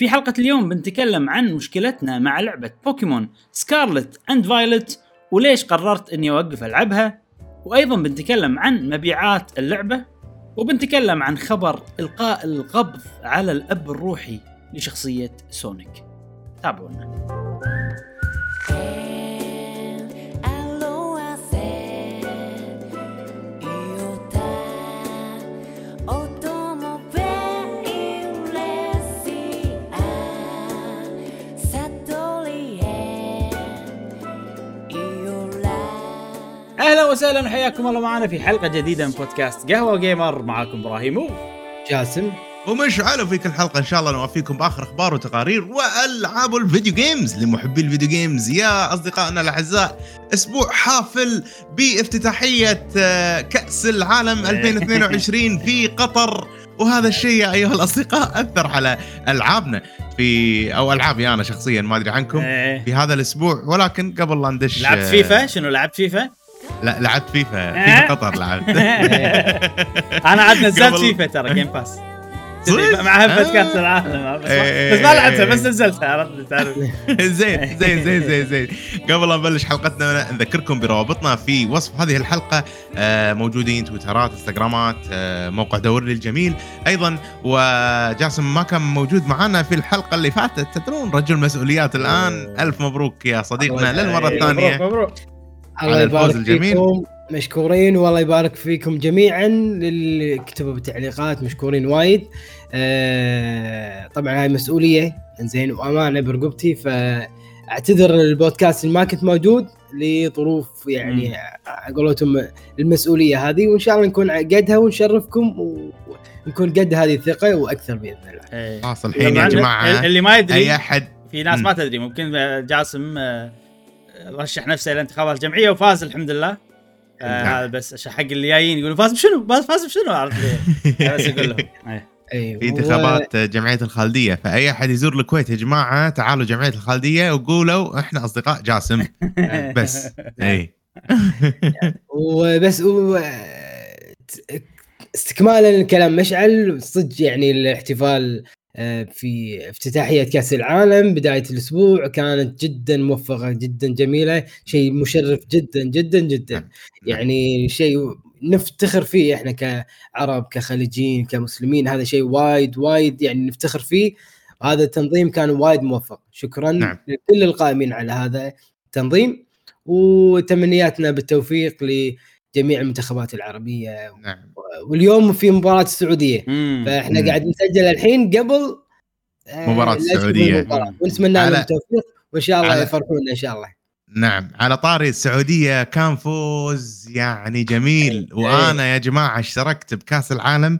في حلقة اليوم بنتكلم عن مشكلتنا مع لعبة بوكيمون سكارلت اند فايلت وليش قررت إني أوقف ألعبها؟ وأيضا بنتكلم عن مبيعات اللعبة وبنتكلم عن خبر إلقاء القبض على الأب الروحي لشخصية سونيك. تابعونا. أهلا وسهلا حياكم الله معنا في حلقة جديدة من بودكاست قهوة gamer معاكم إبراهيم و- جاسم. ومشعل وفي كل حلقة إن شاء الله نوفيكم بآخر أخبار وتقارير وألعاب ال video games. لمحبي ال video games يا أصدقائنا الأعزاء أسبوع حافل بافتتاحية آه، كأس العالم 2022 في قطر. وهذا الشيء يا أيها الأصدقاء أثر على ألعابنا في أو ألعابي أنا شخصيا ما أدري عنكم إيه. في هذا الأسبوع. ولكن قبل لا ندش لعبت آه، فيفا شنو لعبت فيفا؟ لا لعبت فيفا. آه. فيفا قطر لعبت. أنا عاد نزلت فيفا ترى game pass؟ مع هبه آه. كاس العالم بس, ما إيه، لعبتها إيه. بس نزلتها عرفت؟ تعرف. زين زين زين زين زين. قبل لا نبلش حلقتنا نذكركم بروابطنا في وصف هذه الحلقة. آه، موجودين تويترات إنستغرامات آه، موقع دوري الجميل أيضا. وجاسم ما كان موجود معنا في الحلقة اللي فاتت. تدرون رجل مسؤوليات الآن. ألف مبروك يا صديقنا للمرة مبروك الثانية مبروك. الله على الفوز يبارك الجميل. فيكم. مشكورين والله يبارك فيكم جميعا للي كتبوا بالتعليقات مشكورين وايد. آه طبعا هاي مسؤولية. زين وامانه برقبتي فأعتذر البودكاست اللي ما كنت موجود لظروف يعني على قولتهم المسؤولية هذه. وإن شاء الله نكون قدها ونشرفكم ونكون قد هذه الثقة وأكثر بإذن الله. إيه. خلاص الحين يا جماعة اللي ما يدري أي أحد؟ في ناس. ما تدري ممكن جاسم آه، رشح نفسه لانتخابات الجمعية وفاز الحمد لله آه،. هذا بس عشان حق اللي جايين يقولوا فاز بشنو؟ فاز فاز بشنو؟ عرفت ليه؟ بس أقول لهم إيه. اي في انتخابات جمعية الخالدية فأي أحد يزور الكويت يا جماعة تعالوا جمعية الخالدية وقولوا إحنا أصدقاء جاسم بس اي وبس و... استكمالا لكلام مشعل صدق يعني الاحتفال في افتتاحية كأس العالم بداية الأسبوع كانت جدا موفقة جدا جميلة شيء مشرف جدا جدا جدا. يعني شيء نفتخر فيه إحنا كعرب كخليجيين كمسلمين هذا شيء وايد وايد يعني نفتخر فيه. وهذا التنظيم كان وايد موفق. شكرا نعم. لكل القائمين على هذا التنظيم وتمنياتنا بالتوفيق لجميع المنتخبات العربية. نعم. واليوم في مباراة السعوديه. فإحنا مم. قاعد نسجل الحين قبل آه، السعودية. المباراة. ونتمنى لهم التوفيق وإن شاء الله على- يفرحونا إن شاء الله نعم على طاري السعودية كان فوز يعني جميل وأنا يا جماعة اشتركت بكأس العالم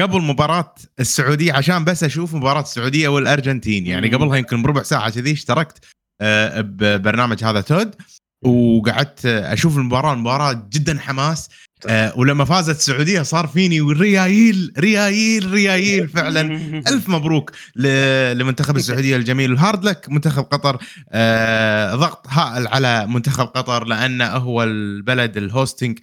قبل مباراة السعودية عشان بس أشوف مباراة السعودية والأرجنتين يعني. قبلها يمكن بربع ساعة كذي اشتركت آه، ببرنامج هذا تود وقعدت أشوف المباراة المباراة جدا حماس آه، ولما فازت السعودية صار فيني ريايل ريايل ريايل فعلا. ألف مبروك لمنتخب السعودية الجميل. ال hard luck منتخب قطر آه ضغط هائل على منتخب قطر لأنه هو البلد ال hosting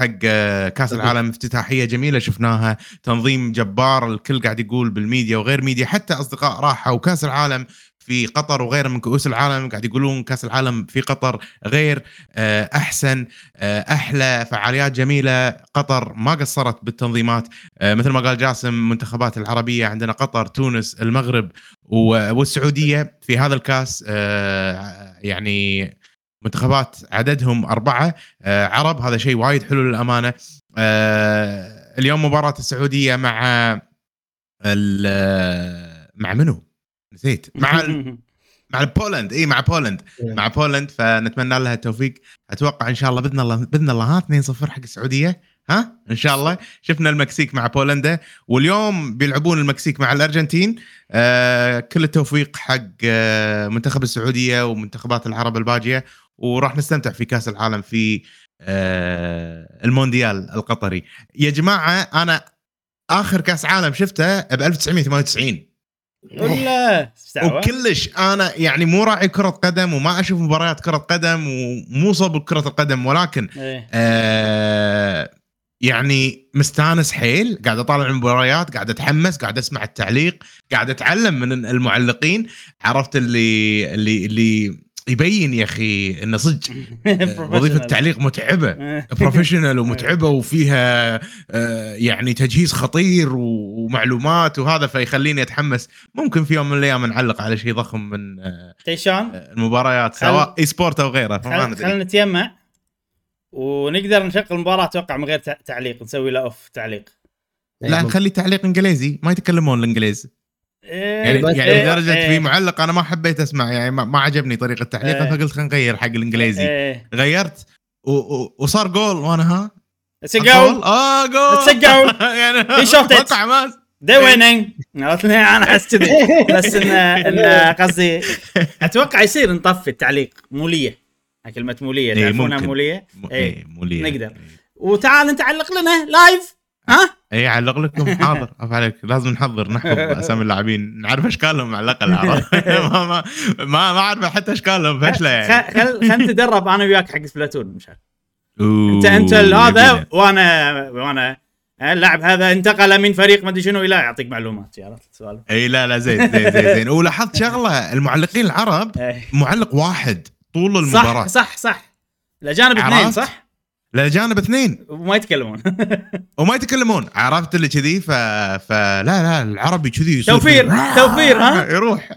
حق آه، كأس العالم افتتاحية جميلة شفناها. تنظيم جبار الكل قاعد يقول بالميديا وغير ميديا. حتى أصدقاء راحوا وكاس العالم في قطر وغيره من كؤوس العالم قاعد يقولون كأس العالم في قطر غير آه، أحسن آه، أحلى فعاليات جميلة قطر ما قصرت بالتنظيمات آه، مثل ما قال جاسم منتخبات العربية عندنا قطر تونس المغرب والسعودية في هذا الكأس يعني منتخبات عددهم أربعة عرب هذا شيء وايد حلو للأمانة اليوم مباراة السعودية مع مع منو؟ نسيت. مع ال- مع Poland. اي مع Poland. مع Poland فنتمنى لها التوفيق. أتوقع إن شاء الله بإذن الله بإذن الله ها 2-0 حق السعودية. ها؟ إن شاء الله. شفنا المكسيك مع بولندا واليوم بيلعبون المكسيك مع الأرجنتين. آه كل التوفيق حق آه منتخب السعودية ومنتخبات العرب الباجية. وراح نستمتع في كأس العالم في آه المونديال القطري. يا جماعة أنا آخر كأس عالم شفته ب 1998 ولا؟ وكلش أنا يعني مو راعي كرة قدم وما أشوف مباريات كرة قدم ومو صوب كرة القدم ولكن إيه. آه يعني مستانس حيل قاعد أطالع المباريات قاعد أتحمس قاعد أسمع التعليق قاعد أتعلم من المعلقين عرفت اللي اللي اللي يبين يا أخي إنه صدق. وظيفة التعليق متعبة. بروفيشنال ومتعبة وفيها آه، يعني تجهيز خطير ومعلومات وهذا فيخليني أتحمس. ممكن في يوم من الأيام نعلق على شيء ضخم من آه، تيشان؟ المباريات خل- سواء اي سبورت أو غيره خلينا نتجمع ونقدر نشغل المباراة أتوقع من غير تع- تعليق نسوي له أوف تعليق. لا نخلي تعليق إنجليزي ما يتكلمون الانجليزي يعني بس- يعني إيه، لدرجة إيه، في معلق أنا ما حبيت أسمع يعني ما ما عجبني طريقة تعليقه إيه. فقلت خلينا نغير حق الإنجليزي إيه. غيرت و- و- وصار جول وأنا ها goal. آه جول goal. يعني حماس They're winning. عرفت لي؟ أنا أحس كذي بس إن إن قصدي أتوقع يصير نطفي التعليق مولية كلمة مولية إيه، تعرفونها. مولية م- إيه. مو لي نقدر. وتعال انت علق لنا لايف ها؟ اي علق لكم حاضر. عف عليك. لازم نحضر نحفظ أسامي اللاعبين. نعرف أشكالهم معلقه العرب ما ما ما ما أعرف حتى أشكالهم فشله يعني. خل خل نتدرب أنا وياك حق سبلاتون مشان انت أنت هذا. وأنا وأنا. اللاعب هذا انتقل من فريق ما أدري شنو إلى يعطيك معلومات عرفت السوالف إي لا لا زين زين زين, زين. ولاحظت شغلة. المعلقين العرب إيه. معلق واحد طول المباراة. صح صح. صح الاجانب اثنين؟ صح؟ الاجانب اثنين. وما يتكلمون. وما يتكلمون. عرفت اللي كذي؟ ف... فلا لا العربي كذي توفير. توفير ها؟ يروح.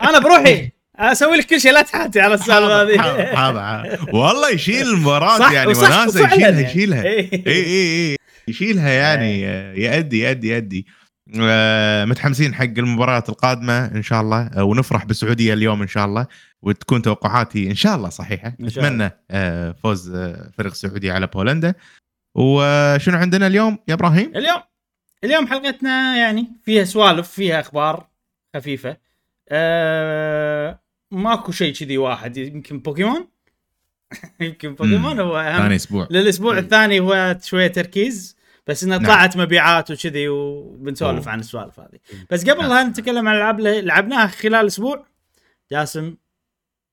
أنا بروحي. أسوي لك كل شيء لا تحاتي على السالفة هذه. والله يشيل المباراة يعني وناسة يشيلها يعني. يشيلها. إيه. اي اي اي يشيلها يعني آه، يأدي يأدي يأدي. متحمسين حق المباريات القادمة إن شاء الله آه، ونفرح بالسعوديه اليوم إن شاء الله وتكون توقعاتي إن شاء الله صحيحة. إن شاء الله. نتمنى آه، فوز آه، فريق السعوديه على بولندا. وشنو عندنا اليوم يا إبراهيم؟ اليوم اليوم حلقتنا يعني فيها سوالف فيها أخبار خفيفة. آه ماكو شيء كذي واحد يمكن بوكيمون. يمكن بوكيمون هو أهم. ثاني أسبوع. للأسبوع الثاني هو شوية تركيز. بس إنها نعم. طلعت مبيعات وكذي وبنسولف. عن السوالف هذه. بس قبل لا نتكلم عن الالعاب اللي لعبناها خلال أسبوع. جاسم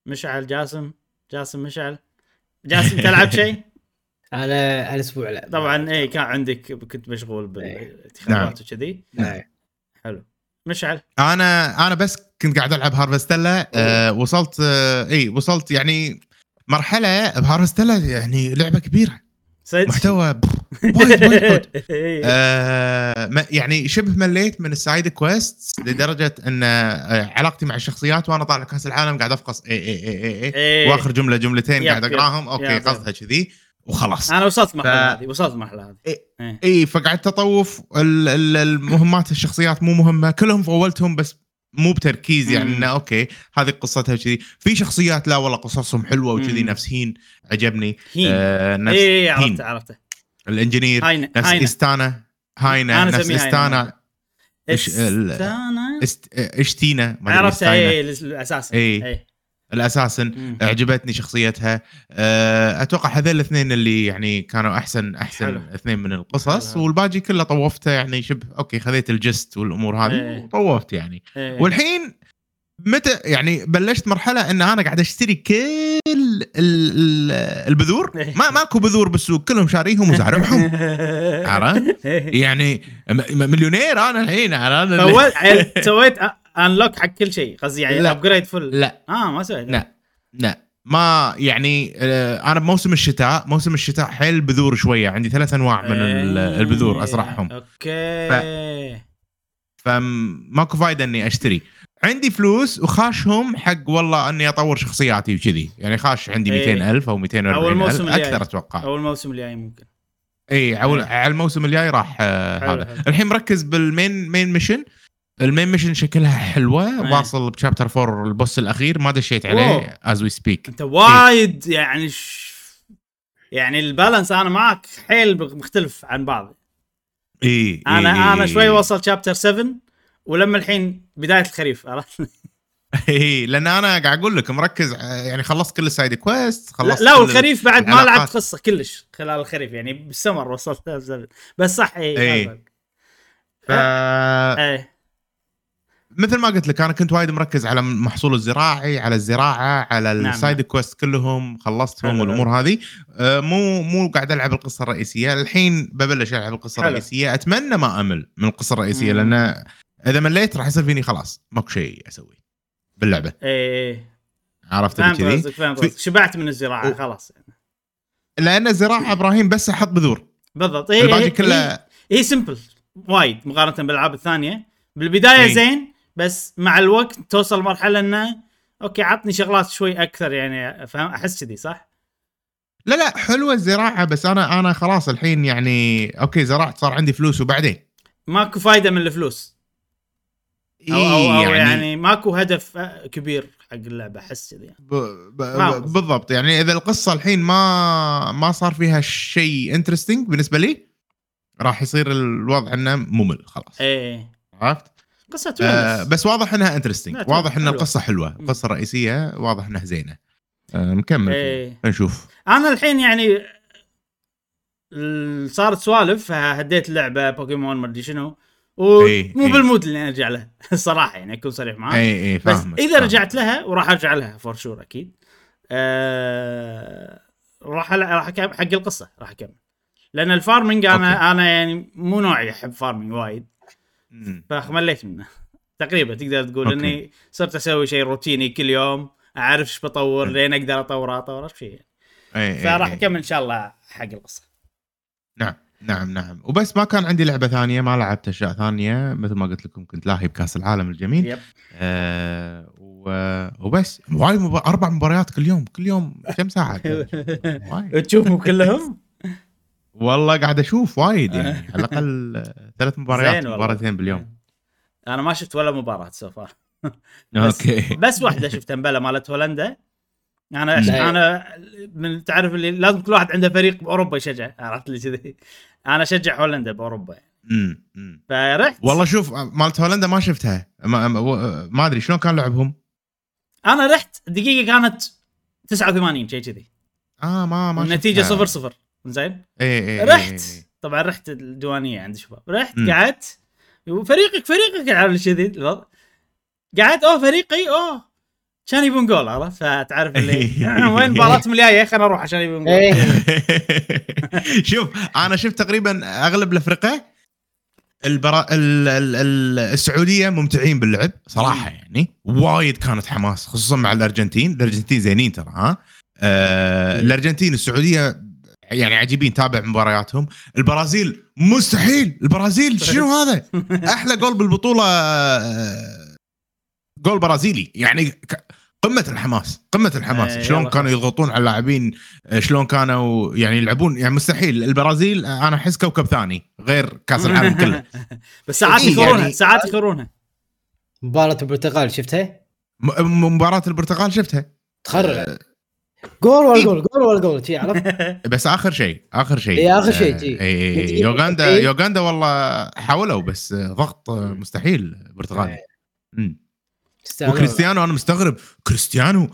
مشعل جاسم جاسم مشعل. جاسم تلعب شيء؟ أنا الأسبوع لا. طبعا اي كان عندك كنت مشغول بالانتخابات وكذي. لا. حلو. مشعل؟ أنا أنا بس كنت قاعد ألعب هارفستيلا آه وصلت آه اي وصلت يعني مرحلة بهارفستيلا يعني لعبة كبيرة. صدق محتوى وايد وايد. إيه. آه يعني شبه مليت من ال side quest لدرجة إن آه علاقتي مع الشخصيات وأنا طالع كأس العالم قاعد افقص اي اي اي اي, اي إيه. وآخر جملة جملتين قاعد. أقراهم أوكي. قصدها كذي وخلاص أنا وصلت المرحله ف- هذه وصلت المرحله هذه إيه. إيه. اي فقعدت اطوف ال- ال- المهمات الشخصيات مو مهمة كلهم فولتهم بس مو بتركيز يعني. إنه أوكي هذه قصتها كذي في شخصيات لا والله قصصهم حلوة وكذي مم. نفس هين عجبني. هين. آه نفس اي عرفت هين. عرفته الإنجينير هاين نفس هاين إستانا هاينا نفس إستانا. إستانا؟ إست... اشتينا إستانا. اي الأساس. إيه. اي الاساسن. عجبتني شخصيتها آه، أتوقع هذول الاثنين اللي يعني كانوا احسن أحسن حلو. اثنين من القصص حلو. والباقي كله طوفته يعني شبه أوكي خذيت الجست والأمور هذه إيه. وطوفت يعني إيه. والحين متى يعني بلشت مرحلة إن أنا قاعد أشتري كل ال- ال- البذور إيه. ما ماكو بذور بالسوق كلهم شاريهم وزارعهم عرفت؟ إيه. يعني مليونير أنا الحين أنا سويت unlock حق كل شيء. قصدي يعني لا. upgrade full لا. آه ما سويت. لا. لا. ما يعني آه، أنا بموسم الشتاء موسم الشتاء حيل بذور شوية. عندي ثلاث أنواع من إيه. البذور ازرعهم أوكي. فماكو فايدة إني أشتري. عندي فلوس وخاشهم حق والله إني أطور شخصياتي وكذي. يعني خاش عندي إيه. 200 ألف أو 240 أو الموسم الف الجاي. أكثر أتوقع. أو الموسم الجاي ممكن. اي إيه. على الموسم الجاي راح آه، هذا. الحين مركز بال main main mission؟ ال main mission شكلها حلوة إيه. واصل ب chapter 4 ال boss الأخير ما دشيت عليه. as we speak أنت وايد يعني ش... يعني ال balance أنا معك حيل مختلف عن بعض إي أنا أنا شوي وصل chapter 7 ولما الحين بداية الخريف عرفت إي لأن أنا قاعد أقول لك مركز ع- يعني خلصت كل ال side quest لا, خلصت لا كل والخريف بعد ما. لعبت قصة كلش خلال الخريف يعني بالسمر وصلت 7 بس صح إي إيه. هذا. ف... إيه مثل ما قلت لك أنا كنت وايد مركز على المحصول الزراعي على الزراعة على نعم. ال side quest كلهم خلصتهم. والأمور هذه. آه، مو مو قاعد ألعب القصة الرئيسية. الحين ببلش ألعب القصة حلو. الرئيسية. أتمنى ما أمل من القصة الرئيسية مم. لأن إذا مليت راح يصير فيني خلاص ماكو شيء أسوي باللعبة. إيه عرفت اللي فهمت كذي؟ في- شبعت من الزراعة و- خلاص. لأن الزراعة إبراهيم بس أحط بذور. بالضبط. إيه الباقي إيه كله إيه هي simple وايد. مقارنة بالألعاب الثانية. بالبداية إيه. زين بس مع الوقت توصل مرحله إنه أوكي عطني شغلات شوي أكثر يعني فاهم؟ أحس كذي صح؟ لا لا حلوة الزراعة بس أنا أنا خلاص الحين يعني أوكي زرعت صار عندي فلوس وبعدين؟ ماكو فايدة من الفلوس. أو أو, أو يعني, يعني ماكو هدف كبير حق اللعبة أحس كذي يعني. ب... ب... ما ب... بالضبط. يعني إذا القصة الحين ما ما صار فيها شيء interesting بالنسبة لي راح يصير الوضع إنه ممل خلاص. إيه. عرفت؟ قصة آه بس واضح إنها interesting واضح ان حلوة. القصة حلوة القصة الرئيسيه واضح إنها زينة آه نكمل فيها. إيه نشوف أنا الحين يعني صارت سوالف هديت اللعبه بوكيمون ما أدري شنو إيه، ومو إيه. بال mood اللي أرجع له الصراحه يعني أكون صريح معاك اي اي بس إذا فاهمك. رجعت لها وراح أرجع لها for sure أكيد آه راح راح حق القصة راح أكمل لأن ال farming أنا أوكي. أنا يعني مو نوعي أحب farming وايد. فمليت منه. تقريبا تقدر تقول أوكي. إني صرت أسوي شيء روتيني كل يوم أعرف إيش بطور. لين أقدر أطور أطور شيء اي إي فراح إي. أكمل إن شاء الله حق القصة. نعم نعم نعم. وبس ما كان عندي لعبة ثانية ما لعبت أشياء ثانية مثل ما قلت لكم كنت لاهي بكأس العالم الجميل. yep. آه و- وبس. وايد مب... أربع مباريات كل يوم كل يوم كم ساعة. تشوفهم كلهم؟ والله قاعد أشوف وايد يعني. على الأقل ثلاث مباريات. مباراتين باليوم. أنا ما شفت ولا مباراة so far بس- أوكي. بس واحدة شفتها مبلا مالت هولندا. أنا لا. أنا من تعرف اللي لازم كل واحد عنده فريق بأوروبا يشجع عرفت لي كذي. أنا أشجع هولندا بأوروبا أمم. فرحت. والله شوف مالت هولندا ما شفتها. ما, ما, أدري شلون كان لعبهم. أنا رحت دقيقة كانت 89 شيء كذي. آه ما ما النتيجه شفتها. صفر صفر. زين؟ اي اي إي، رحت. إي. طبعا رحت الديوانية عند شباب. رحت مم. قعدت. فريقك فريقك عارف كذي الوضع. قعدت أوه فريقي أوه. كان يبون جول عرفت؟ فتعرف اللي وين مباراتهم الجايه خلينا نروح عشان يبون جول. إيه. شوف أنا شفت تقريبا أغلب الافرقه البرا... ال... ال... ال... السعودية ممتعين باللعب صراحة يعني. وايد كانت حماس خصوصا مع الأرجنتين. الأرجنتين زينين ترى ها؟ آه... الأرجنتين السعودية يعني عجيبين تابع مبارياتهم. البرازيل مستحيل. البرازيل شنو هذا؟ أحلى جول بالبطولة آه، جول برازيلي. يعني قمة الحماس قمة الحماس. إيه، شلون كانوا يضغطون على اللاعبين آه، شلون كانوا يعني يلعبون. يعني مستحيل. البرازيل آه، أنا أحس كوكب ثاني غير كأس العالم كله. بس ساعات يخورونها يعني- ساعات يخورونها. مباراة البرتغال شفتها؟ مباراة البرتغال شفتها. تخرع. جول ولا جول؟ جول ولا جول؟ شي عرفت؟ بس آخر شيء آخر شيء. إيه، آخر شيء، آه،. إيه، نتيجة يوغندا إيه. يوغندا والله حاولوا بس ضغط مستحيل إيه. تستاهلون. وكريستيانو أنا مستغرب. كريستيانو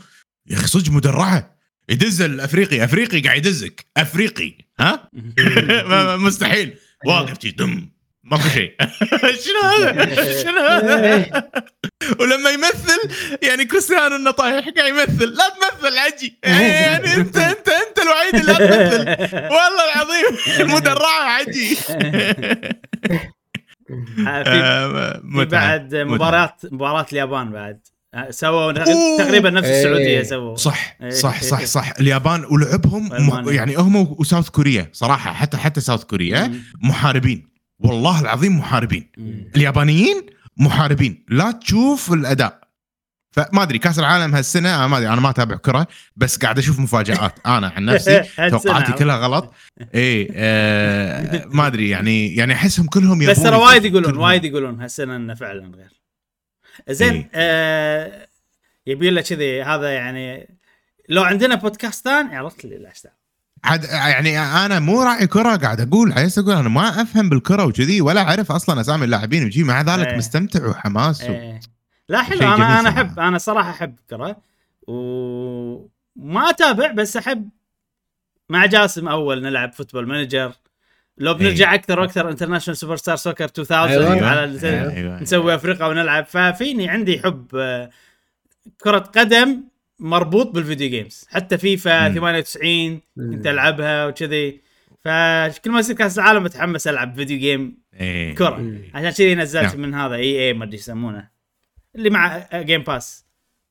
يا أخي صدق مدرعة. يدز الأفريقي أفريقي قاعد يدزك. أفريقي ها؟ مستحيل. واقف شي دم. ماكو شيء. شنو هذا؟ شنو هذا؟ ولما يمثل يعني كريستيانو إنه طايح قاعد يمثل. لا تمثل عجي. يعني انت انت أنت الوحيد اللي لا تمثل. والله العظيم مدرعه عجي. في آه، في. بعد مباراه مباراة اليابان بعد. سووا. تقريبا نفس إيه. السعودية سووا. صح إيه، صح صح. صح. اليابان ولعبهم. يعني هم وساوث كوريا صراحة. حتى حتى ساوث كوريا. محاربين. والله العظيم محاربين. اليابانيين محاربين لا تشوف الأداء فما أدري كأس العالم هالسنة ما أدري أنا ما أتابع كرة بس قاعد أشوف مفاجآت أنا عن نفسي توقعاتي. كلها غلط اي آه ما أدري يعني يعني أحسهم كلهم بس ترى وايد يقولون. وايد يقولون هالسنة إنه فعلا غير زين إيه. آه يبي له كذي هذا يعني لو عندنا بودكاست ثاني عرفت لي لا أشتغل. عاد يعني أنا مو راعي كرة قاعد أقول عايز أقول أنا ما أفهم بالكرة وكذي ولا أعرف أصلا أسامي اللاعبين وجي مع ذلك إيه. مستمتع وحماس و... إيه. لا حلو أنا أنا صراحة. احب أنا صراحة أحب كرة وما أتابع بس أحب مع جاسم أول نلعب Football Manager لو. بنرجع أكثر وأكثر International Superstar Soccer 2000 أيوة. على أيوة. أيوة. نسوي أفريقيا ونلعب ففيني عندي حب آه، كرة قدم مربوط بال video games حتى فيفا مم. 98 كنت ألعبها وكذي فكل ما يصير كاس العالم أتحمس ألعب video game إيه. مم. عشان كذي نزلت نعم. من هذا EA ما أدري يسمونه اللي مع Game Pass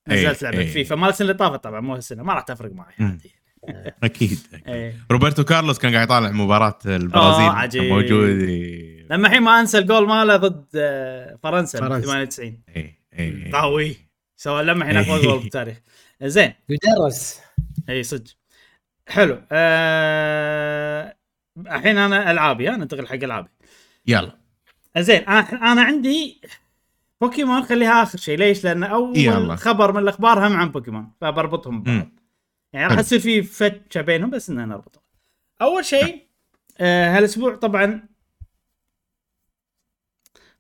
نزلت إيه، لعبة إيه. فيفا مال السنة اللي طافت طبعا مو هالسنة ما راح تفرق معي. عادي أكيد إيه. روبرتو كارلوس كان قاعد يطالع مباراة البرازيل آه، موجود إيه. لما الحين ما أنسى الجول ماله ضد آه، فرنسا فرنسا. 98 إيه. إيه. قوي سوى لما الحين أقوى جول بالتاريخ زين. يدرس. إي صدق. حلو. آه، الحين أنا ألعابي ها ننتقل حق ألعابي. يلا. زين أنا أنا عندي بوكيمون خليها آخر شيء. ليش؟ لأن أول يلا. خبر من الأخبار هم عن بوكيمون فبربطهم ببعض. يعني راح. يصير في فتشة بينهم بس إننا نربطهم. أول شيء آه هالأسبوع طبعا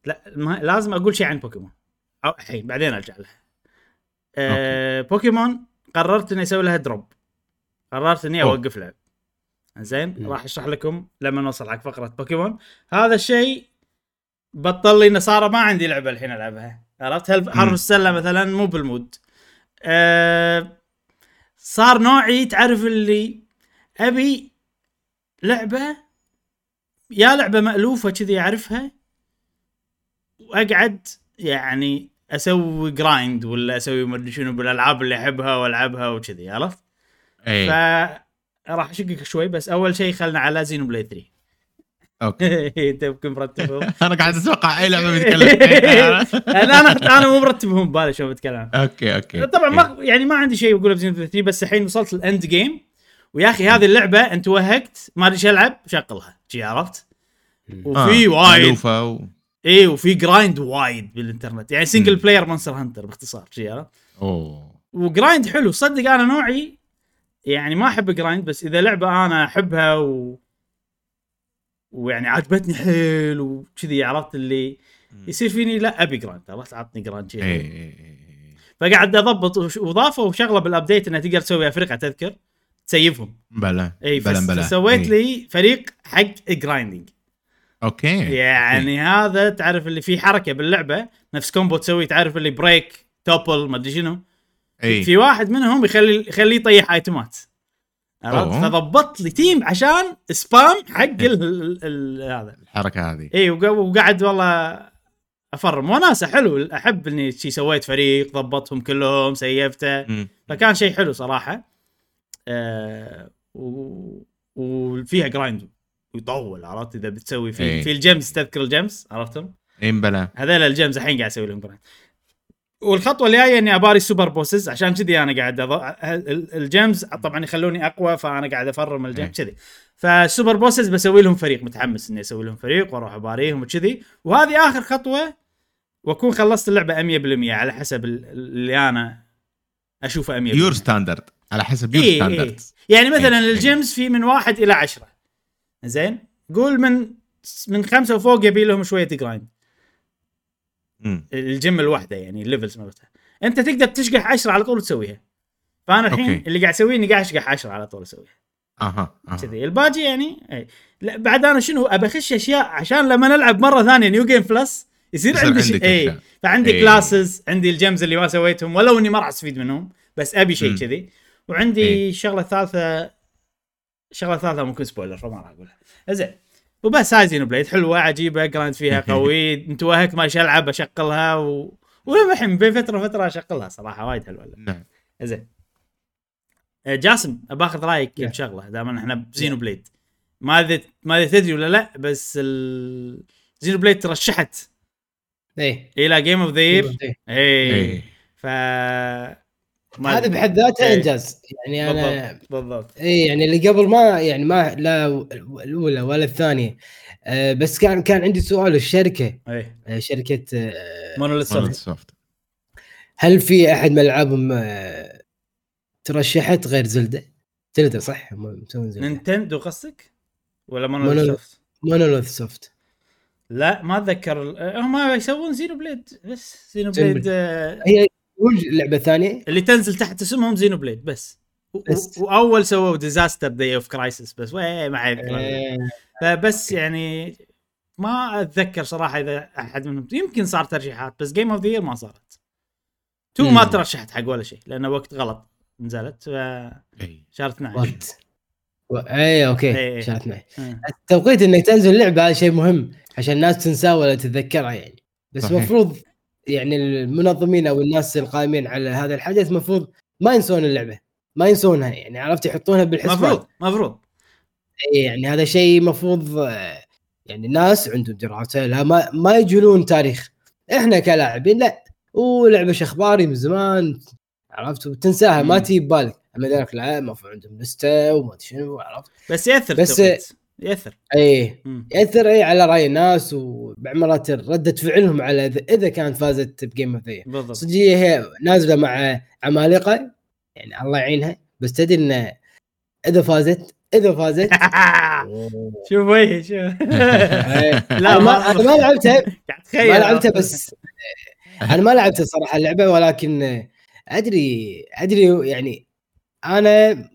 لا ما لازم أقول شيء عن بوكيمون. أو الحين بعدين أرجع لها آه بوكيمون قررت اني أسوي لها drop. قررت إني. أوقف لعب زين. راح أشرح لكم لما نوصل حق فقرة بوكيمون. هذا الشيء بطل لي نصارى ما عندي لعبة الحين ألعبها. عرفت؟ مم. السلة مثلا مو بال mood. أه صار نوعي تعرف اللي أبي لعبة يا لعبة مألوفة كذي أعرفها وأقعد يعني أسوي grind ولا أسوي ما أدري شنو بالألعاب اللي أحبها وألعبها وكذي عرفت؟ إيه. ف راح أشقك شوي بس أول شيء خلنا على Xenoblade 3 okay. انت يمكن مرتبهم؟ أنا قاعد أتوقع أي لعبة بيتكلم أنا أنا أنا مو مرتبهم ببالي شو بتكلم. okay okay. طبعا ما يعني ما عندي شيء أقوله ب Xenoblade 3 بس الحين وصلت ال end game ويا أخي هذه اللعبة أنت وهقت ما أدري إيش ألعب شغلها. شي عرفت؟ وفي وايد. مألوفة و... اي وفي grind وايد بال end game. يعني single. player Monster Hunter باختصار شي عرفت؟ أوه. و grind حلو. صدق أنا نوعي يعني ما أحب grind بس إذا لعبة أنا أحبها و ويعني عجبتني حيل وكذي عرفت؟ اللي يصير فيني لا أبي grind عرفت؟ عطني grind شيء إيه حلو. إيه، إيه. فقاعد أضبط واضافوا شغله بال update انها تقدر تسوي أفرقة تذكر؟ تسيفهم. بلا اي بلا بلا فسويت إيه. لي فريق حق grinding okay. يعني هذا تعرف اللي في حركة باللعبة نفس combo تسوي تعرف اللي break topple ما أدري شنو. اي في واحد منهم يخلي يخليه يطيح ايتمات عرفت. فضبطت لي team عشان spam حق ال ال ال هذا. الحركة هذه. اي وق- وقعد والله أفرم. وناسة حلو أحب إني شي سويت فريق ضبطهم كلهم سيفته. فكان شيء حلو صراحة. و... وفيها grind ويطول عرفت؟ إذا بتسوي في إيه. في ال gems تذكر ال gems؟ عرفتهم؟ اي بلا. هذول ال gems الحين قاعد أسوي لهم grind والخطوة الجاية إني أباري super bosses عشان كذي أنا قاعد أض... ال- ال gems طبعا يخلوني أقوى فأنا قاعد أفرم ال gem إيه. كذي. فال super bosses بسوي لهم فريق متحمس إني أسوي لهم فريق وأروح أباريهم وكذي. وهذه آخر خطوة وأكون خلصت اللعبة 100% على حسب ال- اللي أنا أشوفه 100% your standard على حسب your إيه، standard يعني مثلا إيه. ال gems في من واحد إلى عشرة. زين قول من من خمسة وفوق يبي لهم شوية grind. ال gem الواحدة يعني ال levels مالتها أنت تقدر تشقح 10 على طول تسويها فأنا الحين okay. اللي قاعد أسويه إني قاعد أشقح 10 على طول أسويها أها كذي الباقي يعني اي لا بعد أنا شنو ابى أخش أشياء عشان لما نلعب مرة ثانية new game plus يصير عندي شيء اي. فعندي إيه. classes عندي ال gems اللي ما سويتهم ولو إني ما راح أستفيد منهم بس أبي شيء. كذي وعندي إيه. الشغله الثالثه الشغله الثالثه ممكن spoiler فما راح أقولها. زين. وبس هاي Xenoblade حلوة عجيبة grind فيها قوي انت وهك ما ألعب اشغلها و... ولما الحين بين فترة وفترة اشغلها صراحة وايد حلوة نعم. زين. آه، جاسم باخذ رأيك. بشغلة دائما إحنا ب Xenoblade. ما أدري ما أدري تدري ولا لا بس ال... Xenoblade ترشحت. إيه. إلى Game of the Year اي إيه. ف هذا. بحد ذاته إيه. إنجاز. يعني أنا بالضبط بالضبط. اي يعني اللي قبل ما يعني ما لا الأولى ولا الثانية. آه بس كان كان عندي سؤال الشركة. اي آه شركة آه Monolith Soft Soft هل في أحد من ألعابهم آه ترشحت غير Zelda؟ Zelda صح؟ مسوين Zelda. Nintendo قصدك؟ ولا Monolith. Soft Monolith Soft لا ما أتذكر هم يسوون Xenoblade بس Xeno Xenoblade آه، هي وش اللعبه الثانية؟ اللي تنزل تحت اسمهم Xenoblade بس بس. و- وأول سووا Disaster Day of Crisis بس وين ما حد إيه، فبس يعني ما أتذكر صراحة إذا أحد منهم يمكن صار ترشيحات بس Game of the Year ما صارت تو ما. ترشحت حق ولا شيء لأنه وقت غلط نزلت ف إي. شهر 12 وقت و- اي أوكي إيه. شهر 12 آه. التوقيت إنك تنزل اللعبه هذا شيء مهم عشان الناس تنساه ولا تتذكرها يعني بس. المفروض يعني المنظمين أو الناس القائمين على هذا الحدث المفروض ما ينسون اللعبة ما ينسونها يعني عرفت؟ يحطونها بالحسبان. مفروض مفروض. يعني هذا شيء مفروض يعني الناس عندهم دراسة لا ما ما يجلون تاريخ. إحنا كلاعبين لا. ولعبة اخباري من زمان عرفت؟ وتنساها ما. تجي ببالك. أما ذاك لا المفروض عندهم لستة وما أدري شنو عرفت؟ بس يأثر بس- التوقيت. ياثر. اي. ياثر اي على رأي الناس وبعمرات ردة فعلهم على إذا كانت فازت ب Game of the بالضبط. صدقيه هي نازلة مع عمالقة يعني الله يعينها بس تدري إن إذا فازت إذا فازت شوف وجهي شوف. لا ما أنا ما لعبتها. ما لعبتها بس أنا ما لعبت الصراحه اللعبة ولكن أدري أدري يعني أنا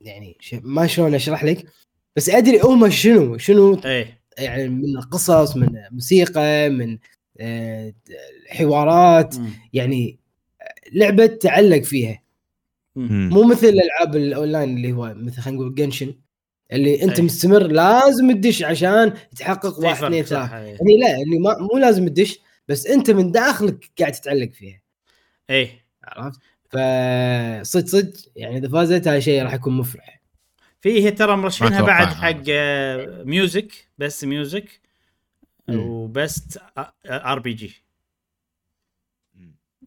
يعني ما شلون أشرح لك. بس أدري هم شنو شنو إيه يعني من قصص من موسيقى من آه، حوارات مم. يعني لعبة تعلق فيها مم. مو مثل الألعاب الأونلاين اللي هو مثل خلينا نقول Genshin اللي أنت أي. مستمر لازم تدش عشان تحقق واحد اثنين ثلاثة إيه. يعني لا اللي ما مو لازم تدش بس أنت من داخلك قاعد تتعلق فيها إيه عرفت؟ فصدق صدق يعني إذا فازت هذا شيء راح يكون مفرح فيه ترى مرشحينها بعد. حق music best music. و best RPG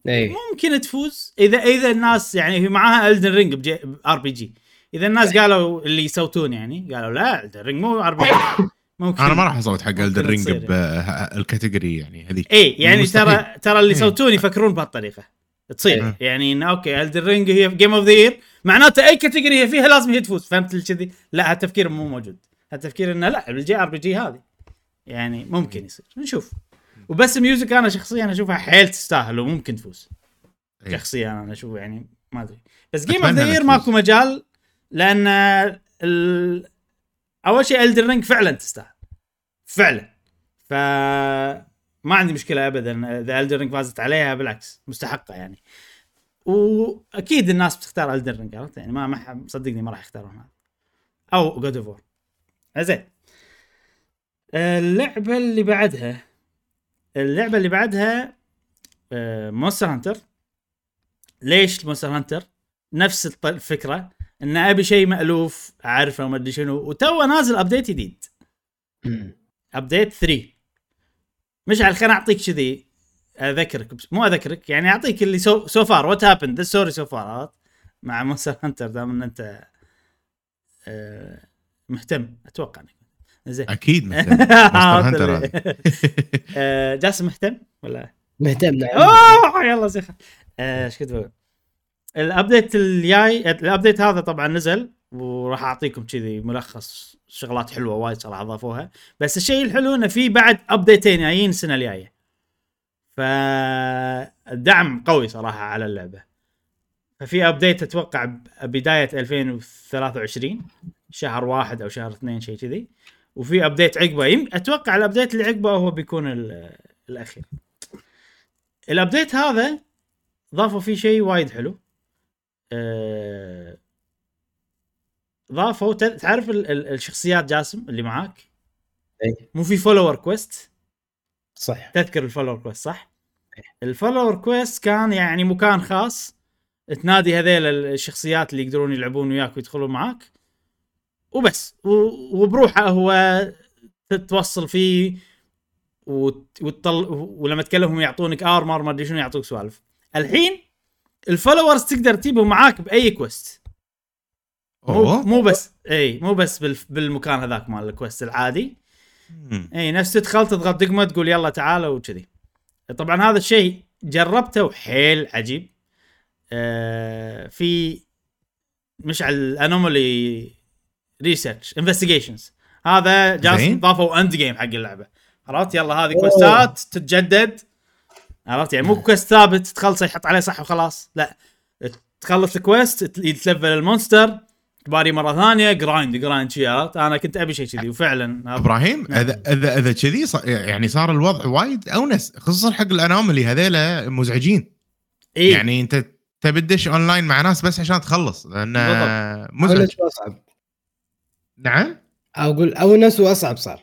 ممكن تفوز إذا إذا الناس يعني هي معاها Elden Ring RPG إذا الناس قالوا اللي يصوتون يعني قالوا لا Elden Ring مو RPG ممكن أنا ما راح أصوت حق Elden ممكن Ring. بال category يعني هذيك اي يعني مستحيل. ترى ترى اللي إيه. يصوتون يفكرون بهالطريقة تصير إيه. يعني انه okay Elden Ring هي Game of the Year معناته أي category هي فيها لازم هي تفوز. فهمت الكذي؟ لا هالتفكير مو موجود. هالتفكير إنه لا ال JRPG هذه. يعني ممكن يصير. نشوف. و best music أنا شخصيا أشوفها حيل تستاهل وممكن تفوز. إيه. شخصيا أنا أشوف يعني ما أدري. بس Game of the. ماكو مجال لأن ال... أول شيء Elden Ring فعلا تستاهل. فعلا. ف ما عندي مشكلة ابدا إذا Elden Ring فازت عليها بالعكس مستحقة يعني. وأكيد الناس بتختار Elden Ring عرفت؟ يعني ما ما صدقني ما راح يختارون هذا. أو God of زين. اللعبة اللي بعدها اللعبة اللي بعدها Monster Hunter ليش Monster Hunter نفس الفكرة ان أبي شيء مألوف أعرفه وما أدري شنو. وتو نازل update جديد. update 3 مشعل خليني أعطيك كذي. أذكرك بس مو أذكرك يعني أعطيك اللي so so far what happened the story so far مع Monster Hunter دام إن أنت آه، مهتم. أتوقع إنك زين. أكيد مثل Monster Hunter هذا. آه، جاسم مهتم ولا؟ مهتم نعم. أوه يلا زين. آه، إيش كنت بقول؟ ال update الجاي ال update هذا طبعا نزل وراح أعطيكم كذي ملخص شغلات حلوة وايد صراحة أضافوها. بس الشيء الحلو إنه في بعد update ين جايين السنة الجاية. فالدعم قوي صراحة على اللعبة. ففي update أتوقع بدايه 2023 شهر واحد أو شهر اثنين شيء كذي. وفي update عقبه. يم... أتوقع ال update اللي عقبه هو بيكون ال- الأخير. ال update هذا ضافوا فيه شيء وايد حلو. آه، ضافوا تعرف ال- ال- الشخصيات جاسم اللي معاك؟ إي. مو في follower quest صح تذكر ال follower quest صح؟ ال follower quest كان يعني مكان خاص. تنادي هذيل الشخصيات اللي يقدرون يلعبون وياك ويدخلون معاك. وبس. وبروحه هو تتوصل فيه. وت- وتطل ولما تكلمهم يعطونك armor ما أدري شنو يعطوك سوالف. الحين ال followers تقدر تجيبهم معاك بأي quest. مو مو بس اي مو بس بالمكان هذاك مال ال quest العادي. اي نفس تدخل تضغط دقمه تقول يلا تعالوا وكذي. طبعا هذا الشيء جربته وحيل عجيب. آه في مشعل anomaly research investigations هذا جاس. ضافوا end game حق اللعبة. عرفت؟ يلا هذه. quest ات تتجدد. عرفت؟ يعني مو quest ثابت تخلصه يحط عليه صح وخلاص. لا تخلص ال quest تل- يتلفل ال monster. تباري مرة ثانية grind grind شي عرفت؟ أنا كنت أبي شيء كذي وفعلا إبراهيم إذا إذا إذا كذي ص- يعني صار الوضع وايد أونس خصوصا حق ال anomaly هذيلا مزعجين. إيه. يعني أنت تبي تدش اونلاين مع ناس بس عشان تخلص لأن مزعج. أونس وأصعب. نعم؟ أقول أونس وأصعب صار.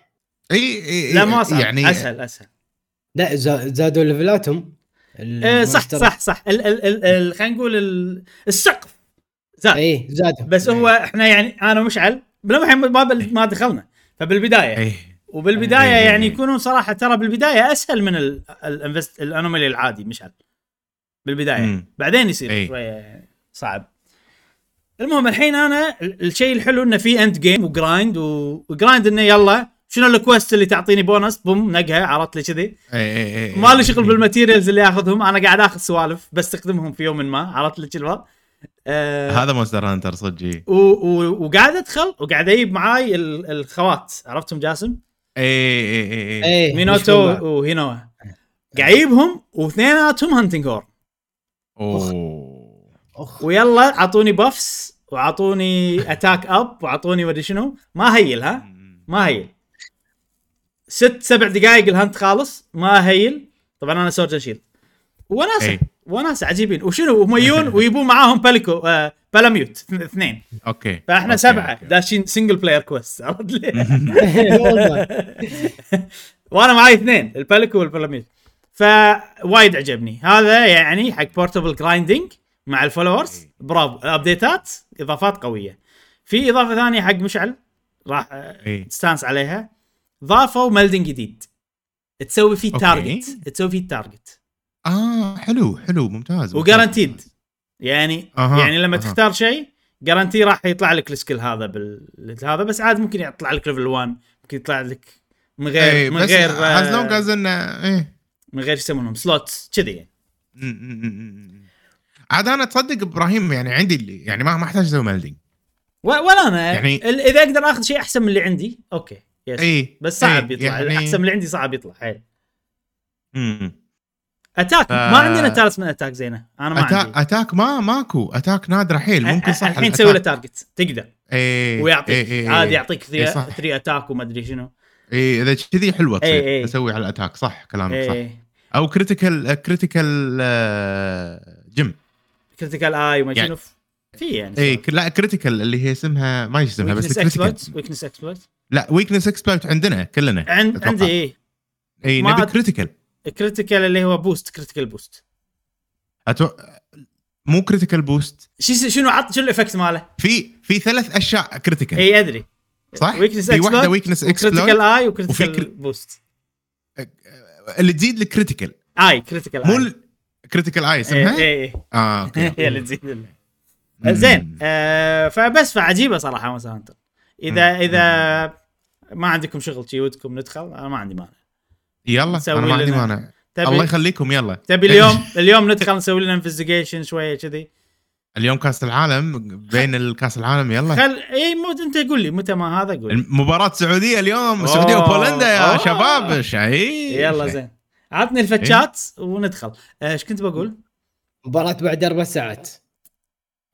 إي إي لا ما صعب يعني أسهل أسهل. لا زا- زادوا level اتهم. إيه صح. صح صح. ال ال ال ال خلينا نقول ال- السقف. زاد. اي زادوا بس هو إحنا يعني أنا ومشعل لما ما بل- ما دخلنا. فبالبداية. اي وبالبداية إيه. يعني يكونون صراحة ترى بالبداية أسهل من ال- ال invest ال anomaly العادي مشعل. بالبداية. مم. بعدين يصير إيه. شوية صعب. المهم الحين أنا ال- الشيء الحلو إنه في end game و grind و grind إنه يلا شنو ال quest اللي تعطيني bonus boom نقها عرفت لي كذي؟ ما لي شغل بال materials اللي اخذهم أنا قاعد آخذ سوالف بستخدمهم في يوم ما عرفت لي الوضع؟ آه هذا Monster Hunter صدق و- و- وقاعد أدخل وقاعد أجيب معاي ال- الخوات عرفتهم جاسم؟ اي اي اي اي اي Minoto و Hinoa قاعد أجيبهم واثنيناتهم hunting horn أوه. ويلا أعطوني buffs وأعطوني attack up وأعطوني مدري شنو؟ ما heal ها؟ ما heal. ست سبع دقائق ال hunt خالص ما heal. طبعا أنا sword and shield وناسة. إيه. وناسه عجيبين. وشنو؟ هم يجون ويبون معاهم Palico آه Palamute. اث- اثنين. okay. فاحنا okay، سبعة. أوكي. داشين single player quest عرفت وأنا معي اثنين ال Palico وال Palamute. فوايد عجبني. هذا يعني حق portable grinding مع ال followers برافو. update ات إضافات قوية. في إضافة ثانية حق مشعل راح آه، إيه. تستانس عليها. ضافوا melding جديد. تسوي فيه. target تسوي فيه target آه حلو حلو ممتاز و guaranteed يعني أها، يعني لما أها. تختار شيء جارانتي راح يطلع لك السكيل هذا بال هذا بس عاد ممكن يطلع لك level 1 ممكن يطلع لك من غير اي من غير as long as انه إيه. من غير يسمونهم slots كذي يعني. عاد أنا تصدق إبراهيم يعني عندي اللي يعني ما ما أحتاج أسوي melding و- ولا أنا. يعني- إذا أقدر آخذ شيء أحسن من اللي عندي okay yes اي بس صعب إي، يطلع يعني- أحسن من اللي عندي صعب يطلع حيل. م- م. attack ف- ما عندنا talis من attack زينة. أنا ما أتا... عندي. attack ما ماكو attack نادره حيل. ممكن صح الحين تسوي له target تقدر. اي ويعطيك. إي، إي، عادي إي. يعطيك إي، صح. 3 attack وما أدري شنو. اي إذا كذي حلوة تصير. إي، إي. تسوي على ال attack صح كلامك صح. إيه. أو critical critical gem critical اي وما يعني- شنو. في يعني اي لا critical اللي هي اسمها ما اسمها بس weakness critical weakness exploit لا weakness exploit عندنا كلنا. عندي إيه. اي ما نبي critical critical اللي هو boost critical boost أتو... مو critical boost شو شنو عط شنو ال effect ماله؟ في في ثلاث أشياء critical إي أدري. صح؟ weakness في واحدة weakness critical exploit اي و critical كر- boost اللي تزيد ال critical آي critical مو اي critical اي اي اسمها؟ إي آه أوكي هي اللي تزيد. زين آه فبس فعجيبة صراحة Monster Hunter اذا. إذا ما عندكم شغل شي ودكم ندخل أنا ما عندي مانع. يلا نسوي أنا ما عندي مانع تبي الله يخليكم يلا تبي اليوم اليوم ندخل نسوي لنا investigation شوية كذي اليوم كأس العالم بين الكاس العالم يلا خل إي مو أنت قول لي متى ما هذا قول لي. المباراة السعودية اليوم السعودية أوه. وبولندا يا أوه. شباب شيء يلا زين عطني الفتشات وندخل آه، إيش كنت بقول؟ مباراة بعد أربع ساعات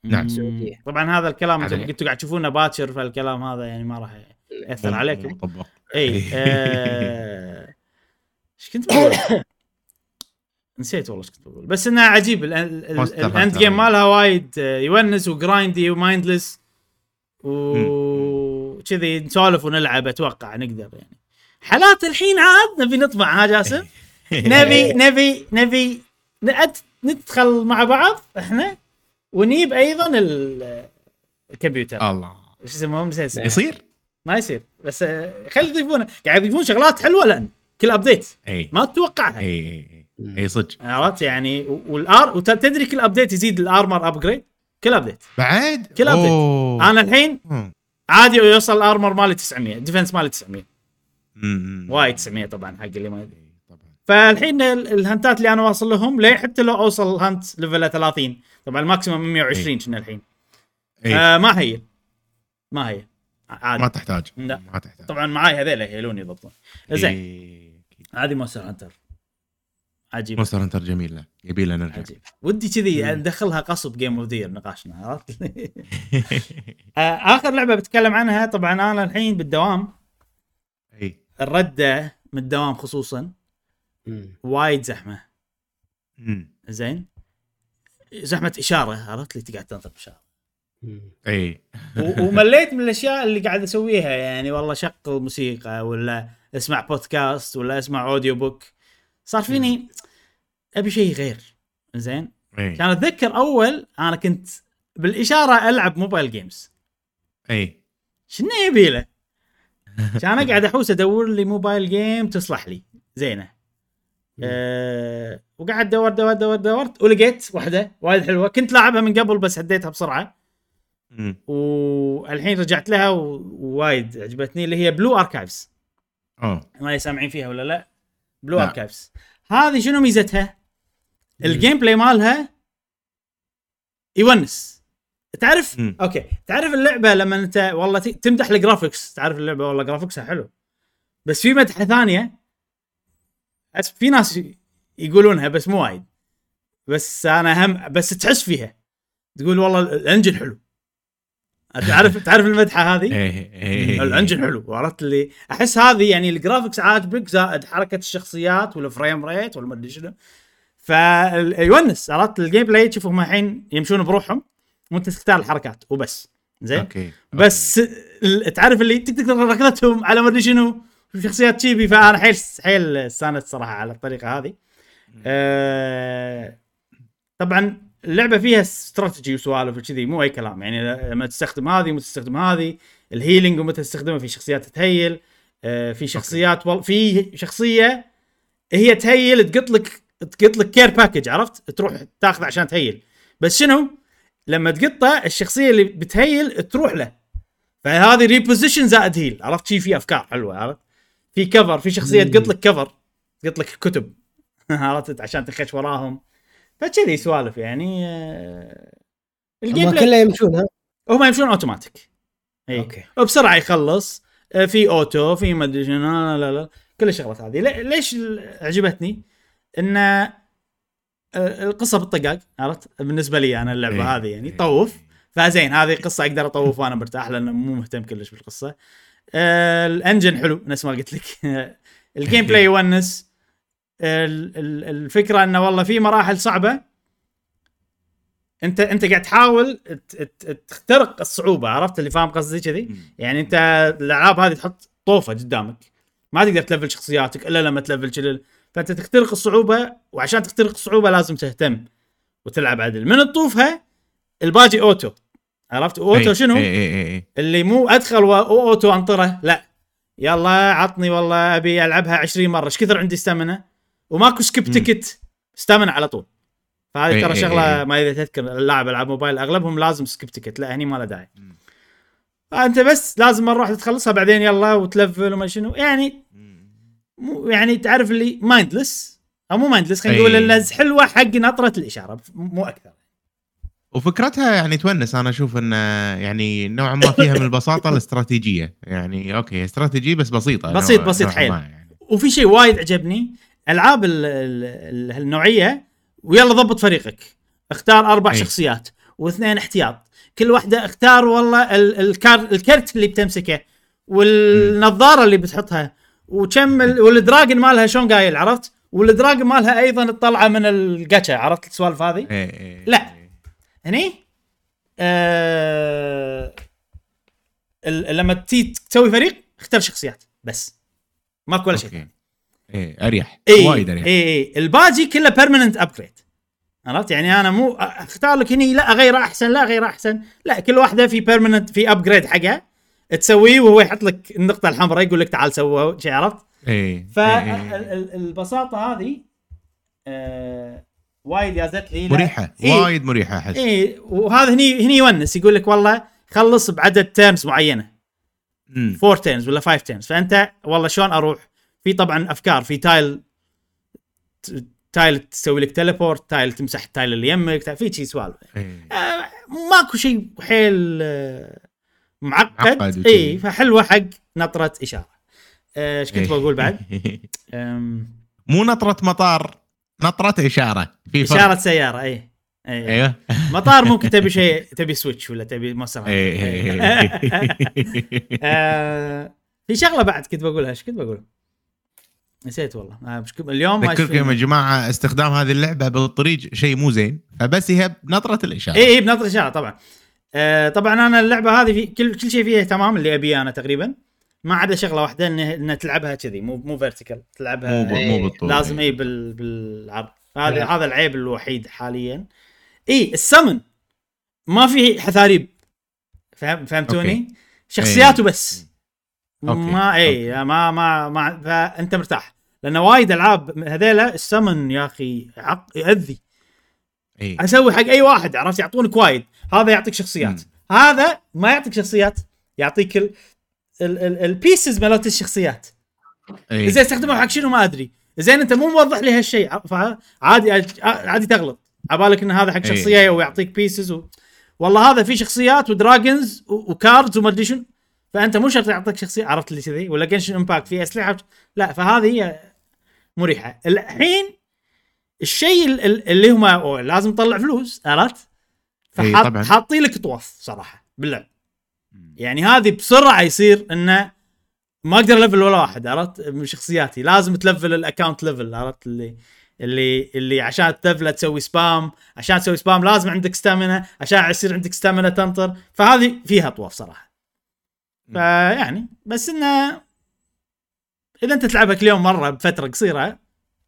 نعم. مم. سعودية. طبعا هذا الكلام أنتم قاعد تشوفونه باكر فالكلام هذا يعني ما راح يأثر عليكم. إي آه، إيش كنت بقول؟ نسيت والله إيش كنت بقول. بس إنه عجيب. ال- ال- ال- Monster ال end game مالها وايد آه، يونس و grindy و mindless وكذي نسولف ونلعب أتوقع نقدر يعني. حالات الحين عاد نبي نطبع ها جاسم؟ نبي نبي نبي ندخل مع بعض إحنا ونجيب أيضا ال- الكمبيوتر. الله. إيش يسموهم. يصير؟ ما يصير. بس آه، خلي يضيفونه. قاعد يضيفون شغلات حلوة الان كل update إي. ما تتوقعها إي إي إي. صدق. عرفت؟ يعني والار وتدري كل update يزيد ال armor upgrade كل update بعد؟ كل update. أوه. أنا الحين. عادي يوصل ال armor مالي 900 defense مالي 900 مم. وايد 900 طبعا حق اللي ما يدري. فالحين ال- ال hunt ات اللي أنا واصل لهم ليه حتى لو أوصل hunt level 30 طبعا ال maximum 120 كنا الحين. إي. آه ما هي. ما هي. عادي. ما تحتاج. لا. ما تحتاج. طبعا معاي هذيل يهيلون يضبطون. زين. إي. هذه Monster Hunter. عجيب مونستر Hunter جميله يبي لنا عجيب ودي كذي ندخلها غصب game of the year نقاشنا عرفت؟ آه، آخر لعبة بتكلم عنها طبعا أنا الحين بالدوام. أي. الردة من الدوام خصوصا. وايد زحمة. زين؟ زحمة إشارة عرفت؟ اللي تقعد تنطر بإشارة. مم. أي. ومليت من الأشياء اللي قاعد أسويها يعني والله شغل موسيقى ولا اسمع بودكاست ولا اسمع audio book صار فيني أبي شيء غير. زين؟ كان أتذكر أول أنا كنت بالإشارة ألعب mobile games إي. شنو يبي له؟ كان أقعد أحوس أدور لي mobile game تصلح لي. زينة. أه وقعد دور دور دور دورت ولقيت واحدة وايد حلوة. كنت لاعبها من قبل بس هديتها بسرعة. والحين رجعت لها ووايد عجبتني اللي هي Blue Archives أوه. ما سامعين فيها ولا لا؟ Blue. Archives هذه شنو ميزتها؟ ال gameplay مالها يونس. تعرف؟ مم. أوكي. تعرف اللعبة لما انت والله تمدح ال graphics تعرف اللعبة؟ والله graphics ها حلو. بس في مدحة ثانية. في ناس يقولونها بس مو وايد. بس أنا هم بس تحس فيها. تقول والله ال engine حلو. تعرف تعرف المدحة هذه؟ اي اي ال engine حلو عرفت اللي؟ أحس هذه يعني ال graphics عاجبك زائد حركة الشخصيات وال frame rate ولا ما أدري شنو. فيونس عرفت ال gameplay تشوف هم الحين يمشون بروحهم وأنت تختار الحركات وبس. زين؟ أوكي بس ال- تعرف اللي تك ركضتهم على ما أدري شنو شخصيات chibi فأنا حيل حيل استانست صراحة على الطريقة هذه. أه طبعا اللعبة فيها استراتيجي وسوالف وكذي مو أي كلام. يعني لما تستخدم هذه ومتى تستخدم هذه. ال healing ومتى تستخدمها في شخصيات تتهيل أه في شخصيات وال... في شخصية هي تهيل تقط لك تقط لك care package عرفت؟ تروح تاخذ عشان تهيل. بس شنو؟ لما تقطه الشخصية اللي بتهيل تروح له. فهذه reposition زائد heal عرفت؟ شي في أفكار حلوة عرفت؟ في cover في شخصية. تقط لك cover تقط لك كتب. عرفت؟ عشان تخش وراهم. فكذي سوالف يعني آه، ال gameplay كلها يمشون ها؟ هم يمشون اوتوماتيك إي. أوكي. وبسرعة يخلص. آه، في auto في ما أدري شنو لا لا لا. كل الشغلات هذه. لي- ليش عجبتني؟ إن آه، القصة بالطقاق عرفت؟ بالنسبة لي أنا اللعبة إيه. هذه يعني طوف. فزين هذه قصة أقدر أطوف وأنا مرتاح لأن مو مهتم كلش بالقصة. آه، ال engine حلو نفس ما قلت لك. ال gameplay يونس. الفكرة إنه والله في مراحل صعبة. أنت أنت قاعد تحاول تخترق الصعوبة عرفت؟ اللي فاهم قصدي كذي؟ يعني أنت الألعاب هذه تحط طوفة قدامك. ما تقدر تلفل شخصياتك إلا لما تلفل شلل فأنت تخترق الصعوبة وعشان تخترق الصعوبة لازم تهتم وتلعب عدل. من تطوفها الباجي auto. عرفت؟ auto شنو؟ اي اي اي اللي مو أدخل و auto أنطره. لا. يلا عطني والله أبي ألعبها 20 مرة. إيش كثر عندي stamina وماكو skip. ticket stamina على طول فهذه إي ترى إي شغلة إي. ما إذا تذكر اللاعب العاب موبايل أغلبهم لازم skip ticket لا هني ما له داعي. فأنت بس لازم مره واحدة تخلصها بعدين يلا وتلفل وما شنو يعني مو يعني تعرف اللي mindless أو مو mindless خلينا نقول. انه حلوة حق نطرة الإشارة مو أكثر وفكرتها يعني تونس أنا أشوف إن يعني نوعا ما فيها من البساطة الاستراتيجية يعني okay استراتيجي بس بسيطة بسيط- بسيط حيل. يعني. وفي شيء وايد عجبني ألعاب ال- ال- ال- هالنوعية ويلا ضبط فريقك. اختار أربع أي. شخصيات واثنين احتياط. كل واحدة اختار والله ال- الكار الكرت اللي بتمسكه والنظارة اللي بتحطها وكم ال- والدراجن مالها شلون قايل عرفت؟ والدراجن مالها أيضا الطلعة من الجاتشا عرفت السوالف هذه؟ إيه إيه لا. هني؟ آه لما تي تسوي فريق اختار شخصيات بس. ماكو ولا شيء. إيه أريح. اي وايد أريح. اي اي الباجي كله permanent upgrade عرفت؟ يعني أنا مو أختار لك هني لا غيره أحسن لا غيره أحسن. لا كل واحدة في permanent في upgrade حقها تسويه وهو يحط لك النقطة الحمراء يقول لك تعال سوى شيء عرفت؟ إيه فالبساطه هذه آه وايد جازت لي مريحة. إيه. وايد مريحة أحس. اي وهذا هني هني يونس يقول لك والله خلص بعدد turns معينة. 4 turns ولا 5 turns فأنت والله شلون أروح؟ في طبعا أفكار في tile tile تسوي لك teleport tile تمسح ال tile اللي يمك في شي سوالف إيه. آه ماكو شيء حيل آه معقد, معقد. اي فحلوة حق نطرة إشارة آه، إيش كنت إيه. بقول بعد؟ مو نطرة مطار نطرة إشارة في فرق إشارة سيارة اي اي أيوه مطار ممكن تبي شيء تبي Switch ولا تبي مصر إيه. آه، في شغلة بعد كنت بقولها إيش كنت بقول؟ نسيت والله. آه، اليوم أذكركم يا جماعة استخدام هذه اللعبة بالطريق شيء مو زين. فبس هي بنطره الإشارة. اي اي بنظرة اشاره طبعا. آه طبعا أنا اللعبة هذه في كل كل شيء فيها تمام اللي ابيه أنا تقريبا. ما عدا شغلة واحدة انها انها تلعبها كذي مو مو vertical تلعبها مو ب- إيه. مو بالطول لازم اي بال بالعرض. هذا هذا العيب الوحيد حاليا. اي السمن. ما في حثاريب. فهم فهمتوني؟ أوكي. شخصياته بس. أوكي. ما اي ما ما ما فأنت مرتاح. لأن وايد ألعاب هذيلا السمن يا أخي عق ياذي إي. أسوي حق أي واحد عرفت؟ يعطونك وايد. هذا يعطيك شخصيات. هذا ما يعطيك شخصيات يعطيك ال ال- ال- البيسز مالت الشخصيات. إي. زين استخدمه حق شنو ما أدري. زين أنت مو موضح لي هالشيء. عادي عادي تغلط. عبالك إن هذا حق. شخصية ويعطيك pieces و... والله هذا فيه شخصيات و dragons و cards وما أدري شنو. فأنت مو شرط يعطيك شخصية عرفت اللي كذي؟ ولا Genshin Impact فيه أسلحة. لا فهذه هي مريحة. الحين الشيء ال- ال- اللي هم لازم تطلع فلوس عرفت؟ إي فحاط طبعاً. حاطين لك طوف صراحة باللعب. يعني هذه بسرعة يصير إنه ما أقدر level ولا واحد عرفت؟ من شخصياتي. لازم تلفل ال account level عرفت؟ اللي اللي اللي عشان تلفله تسوي spam عشان تسوي spam لازم عندك stamina عشان يصير عندك stamina تنطر. فهذه فيها طوف صراحة. فيعني بس إنه إذا أنت تلعبها كل يوم مرة بفترة قصيرة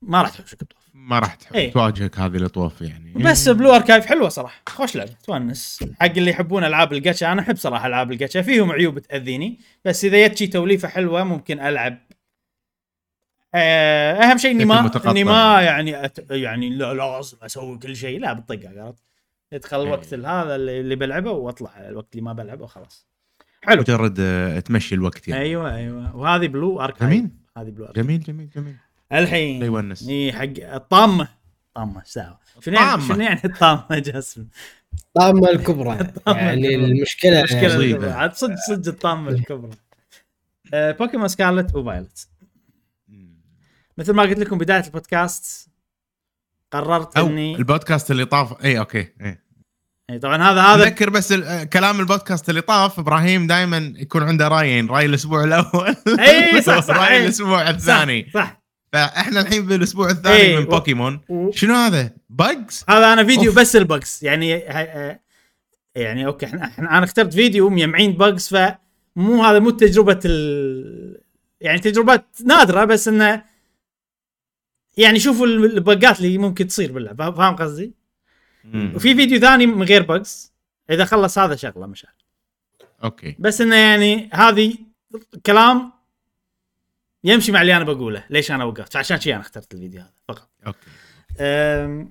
ما راح تحوشك الطوف ما راح إي. تواجهك هذه الأطواف يعني. بس Blue Archive حلوة صراحة. خوش لعبة. تونس حق اللي يحبون ألعاب الجاتشا أنا أحب صراحة ألعاب الجاتشا فيهم عيوب تأذيني. بس إذا جت شي توليفة حلوة ممكن ألعب. آه، أهم شيء اني ما. اني ما يعني أت... يعني لا لازم أسوي كل شيء. لا بالطقه عرفت؟ ادخل الوقت هذا اللي بلعبه وأطلع الوقت اللي ما بلعبه وخلاص. حلو. مجرد آه، تمشي الوقت يعني. أيوه أيوه. وهذه Blue Archive. هذه Blue جميل جميل جميل. الحين يونس. اي حق الطامة. طامة إيش دعوة؟ شنو يعني. شنو يعني الطامة جاسم؟ الطامة الكبرى. يعني المشكلة مشكله مصيبة. الكبرى. عاد صدق صدق الطامة الكبرى. Pokémon Scarlet و Violet مثل ما قلت لكم بداية البودكاست قررت اني البودكاست اللي طاف اي okay إي. إي، طبعا هذا هذا أذكر بس آه، كلام البودكاست اللي طاف إبراهيم دائما يكون عنده رأيين رأي الأسبوع الأول اي صح صح رأي إي. الأسبوع الثاني صح, صح. فإحنا الحين بالأسبوع الثاني إي، من بوكيمون و- شنو هذا؟ bugs؟ هذا أنا فيديو أوف. بس ال bugs يعني آه، يعني okay إحنا إحنا أنا اخترت فيديو مجمعين bugs فمو هذا مو تجربة ال يعني تجربات نادرة بس إنه يعني شوفوا البقات اللي ممكن تصير باللعبه فاهم قصدي؟ وفي فيديو ثاني من غير bugs إذا خلص هذا شغلة مش عارف. okay. بس إنه يعني هذه كلام يمشي مع اللي أنا بقوله. ليش أنا وقفت؟ فعشان شي أنا اخترت الفيديو هذا فقط. okay. أم،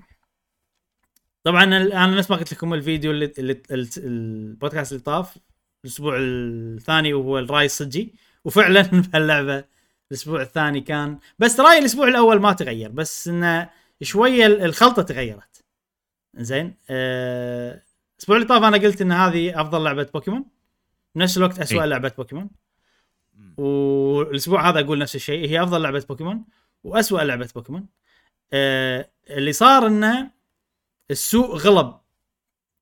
طبعا أنا نفس ما قلت لكم الفيديو اللي, اللي ال- البودكاست اللي طاف الأسبوع الثاني وهو الرأي الصجي. وفعلا بهاللعبه الأسبوع الثاني كان بس رأيي الأسبوع الأول ما تغير بس إنه شوية ال- الخلطة تغيرت. زين. أه، الأسبوع اللي طاف أنا قلت إن هذه أفضل لعبة بوكيمون. بنفس الوقت اسوء إي. لعبة بوكيمون. والأسبوع هذا أقول نفس الشيء. هي أفضل لعبة بوكيمون واسوء لعبة بوكيمون. آه اللي صار إنه السوق غلب.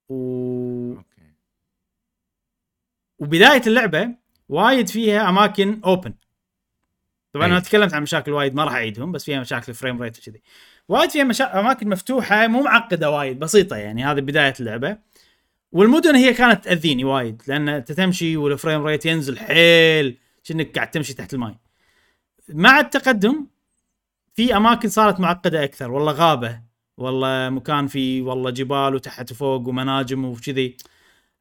و... okay. وبداية اللعبة وايد فيها أماكن open طبعا أي. أنا تكلمت عن مشاكل وايد ما راح أعيدهم بس فيها مشاكل frame rate وكذي. وايد فيها مشا... أماكن مفتوحة مو معقدة وايد بسيطة يعني هذه بداية اللعبة. والمدن هي كانت تأذيني وايد لأن انت تمشي وال frame rate ينزل حيل كأنك قاعد تمشي تحت الماي مع التقدم في أماكن صارت معقدة أكثر والله غابة والله مكان فيه والله جبال وتحت وفوق ومناجم وكذي.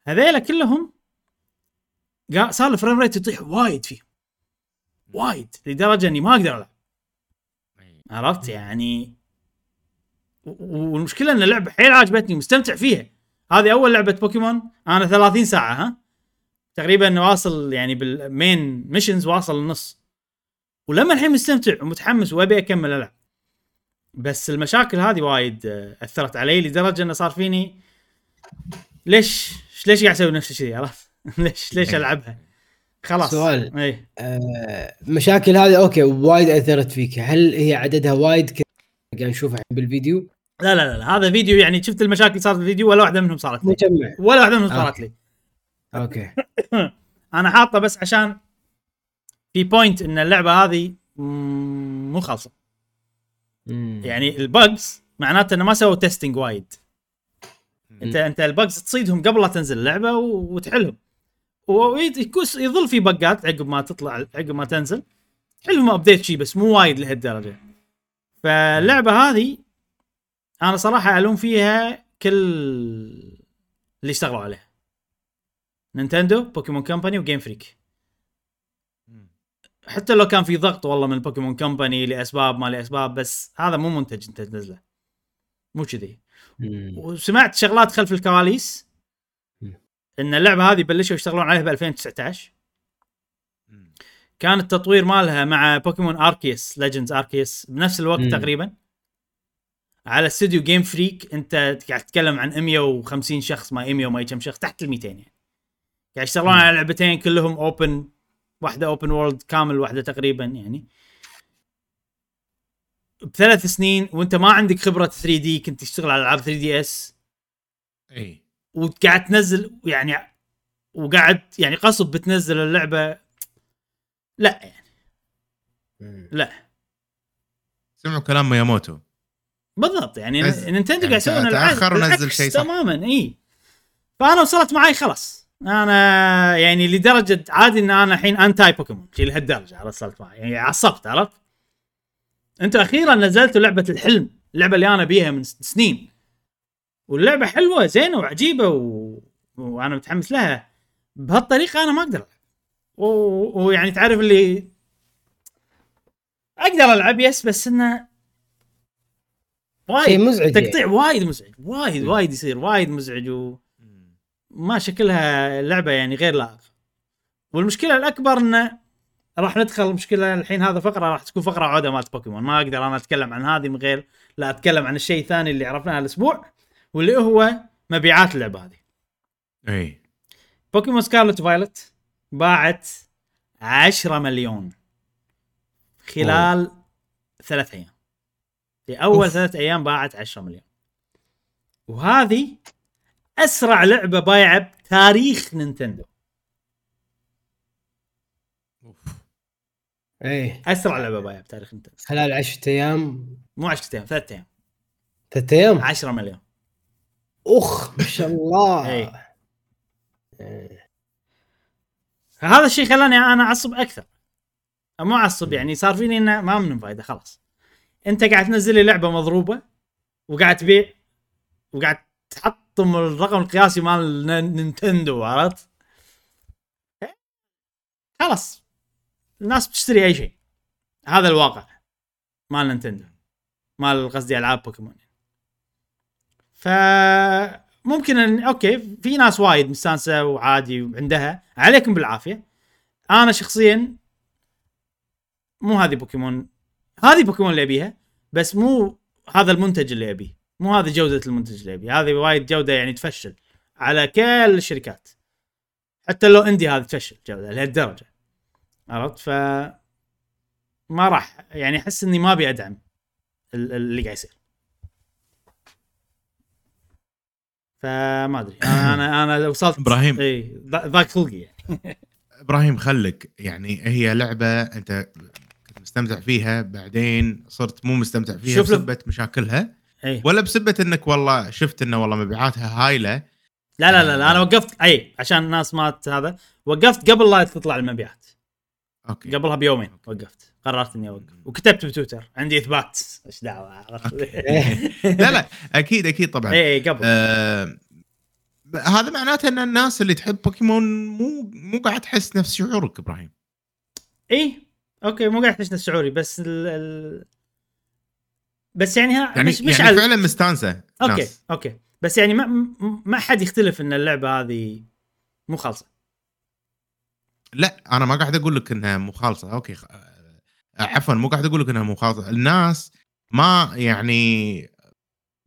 هذيلا كلهم صار ال frame rate يطيح وايد فيهم. وايد لدرجة إني ما أقدر ألعب. عرفت يعني؟ والمشكلة إن اللعبه حيل عجبتني ومستمتع فيها. هذه أول لعبة بوكيمون. أنا 30 ساعة ها؟ تقريبا واصل يعني بال main missions واصل النص. ولما الحين مستمتع ومتحمس وأبي أكمل ألعب. بس المشاكل هذه وايد أثرت علي لدرجة إنه صار فيني ليش؟ ليش قاعد أسوي نفس الشيء؟ عرفت؟ ليش؟ ليش ألعبها؟ خلاص. سؤال. اي آه، مشاكل هذه okay وايد أثرت فيك. هل هي عددها وايد؟ ك- قاعد نشوفه الحين بالفيديو. لا لا لا. هذا فيديو يعني شفت المشاكل صارت بالفيديو ولا واحدة منهم صارت لي. مجمع. ولا واحدة منهم آه. صارت لي. okay. أنا حاطه بس عشان في point إن اللعبة هذه مو خالصة. يعني ال bugs معناته إنه ما سووا testing وايد. أنت أنت ال bugs تصيدهم قبل لا تنزل اللعبة وتحلهم. ويكون يظل في bugات عقب ما تطلع عقب ما تنزل. تحلهم update شي بس مو وايد لهالدرجة. فاللعبة هذه أنا صراحة ألوم فيها كل اللي اشتغلوا عليها نينتندو بوكيمون كمباني وجيم فريك حتى لو كان في ضغط والله من بوكيمون كمباني لأسباب ما لأسباب بس هذا مو منتج أنت تنزله. مو كذي. وسمعت شغلات خلف الكواليس. إن اللعبة هذه بلشوا يشتغلون عليها ب 2019 كان التطوير مالها مع بوكيمون أركيس Legends أركيس بنفس الوقت مم. تقريبا. على استوديو جيم فريك انت قاعد تتكلم عن 150 شخص ما 100 وما كم شخص تحت ال 200 يعني. قاعد يشتغلون. على لعبتين كلهم open واحدة open world كامل واحدة تقريبا يعني. بثلاث سنين وانت ما عندك خبرة 3D كنت تشتغل على ألعاب 3DS إي. وقاعد تنزل يعني وقاعد يعني غصب بتنزل اللعبة. لا يعني. لا. سمعوا كلام مياموتو. بالضبط يعني بس- نينتندو يعني قاعد يسوون العكس- ونزل شيء صح. تماما إي. فأنا وصلت معي خلاص. أنا يعني لدرجة عادي إن أنا الحين anti بوكيمون لهالدرجة وصلت معي يعني عصبت عرفت؟ أنتوا أخيرا نزلتوا لعبة الحلم اللعبه اللي أنا أبيها من سنين. واللعبة حلوة زينة وعجيبة و... وأنا متحمس لها. بهالطريقة أنا ما أقدر ألعب. و... ويعني تعرف اللي أقدر ألعب yes بس إنه وايد. شيء مزعج تقطيع يعني. وايد مزعج. وايد مم. وايد يصير وايد مزعج وما شكلها اللعبه يعني غير لائق. والمشكلة الأكبر إنه راح ندخل مشكلة الحين هذا فقرة راح تكون فقرة عودة مالت بوكيمون. ما أقدر أنا أتكلم عن هذه من غير لا أتكلم عن الشيء الثاني اللي عرفناه الأسبوع واللي هو مبيعات اللعبة هذه. إي. بوكيمون سكارلت فايلت باعت 10 مليون خلال ثلاث أيام. في اول أوف. ثلاث أيام باعت 10 مليون. وهذه أسرع لعبة بايعة بتاريخ نينتندو. إيه. أسرع لعبة بايعة بتاريخ نينتندو. خلال 10 أيام. مو 10 أيام ثلاث أيام. ثلاث أيام؟ 10 مليون. أخ ما شاء الله. إيه. إيه. فهذا الشيء خلاني أنا أعصب أكثر. مو أعصب يعني صار فيني إنه ما من فايدة خلاص. انت قاعد تنزل لي لعبة مضروبة وقاعد تبيع وقاعد تحطم الرقم القياسي مال نينتندو عرفت؟ خلاص. الناس بتشتري أي شيء. هذا الواقع مال نينتندو. مال قصدي ألعاب بوكيمون. ف ممكن ان okay في ناس وايد مستانسة وعادي وعندها. عليكم بالعافية. أنا شخصيا مو هذه بوكيمون. هذه بوكيمون اللي أبيها بس مو هذا المنتج اللي أبيه. مو هذه جودة المنتج اللي أبيه. هذه وايد جودة يعني تفشل على كل الشركات. حتى لو إندي هذه تفشل جودة لهالدرجة. عرفت؟ ف ما راح يعني أحس إني ما أبي أدعم ال- اللي قاعد يصير. فما أدري. أنا أنا وصلت. إبراهيم. إي ضاق خلقي. يعني إبراهيم خلك. يعني هي لعبة أنت مستمتع فيها بعدين صرت مو مستمتع فيها شوف بسبة مشاكلها أي. ولا بسبب إنك والله شفت إنه والله مبيعاتها هايلة. لا لا لا, لا أنا وقفت أي عشان الناس ما هذا وقفت قبل لا تطلع المبيعات. okay. قبلها بيومين وقفت. قررت إني أوقف. وكتبت بتويتر عندي إثبات. إيش دعوة. لا لا أكيد أكيد طبعا. إي إي قبل. آه هذا معناته إن الناس اللي تحب بوكيمون مو مو قاعد تحس نفس شعورك إبراهيم. إي okay مو قاعد نفس شعوري بس ال... ال... بس يعني ها يعني مش مش يعني على فعلا مستانسة okay ناس. okay بس يعني ما ما حد يختلف إن اللعبة هذه مو خالصة. لا أنا ما قاعد أقول لك إنها مو خالصة. okay خ... عفوا مو قاعد أقول لك إنها مو خالصة. الناس ما يعني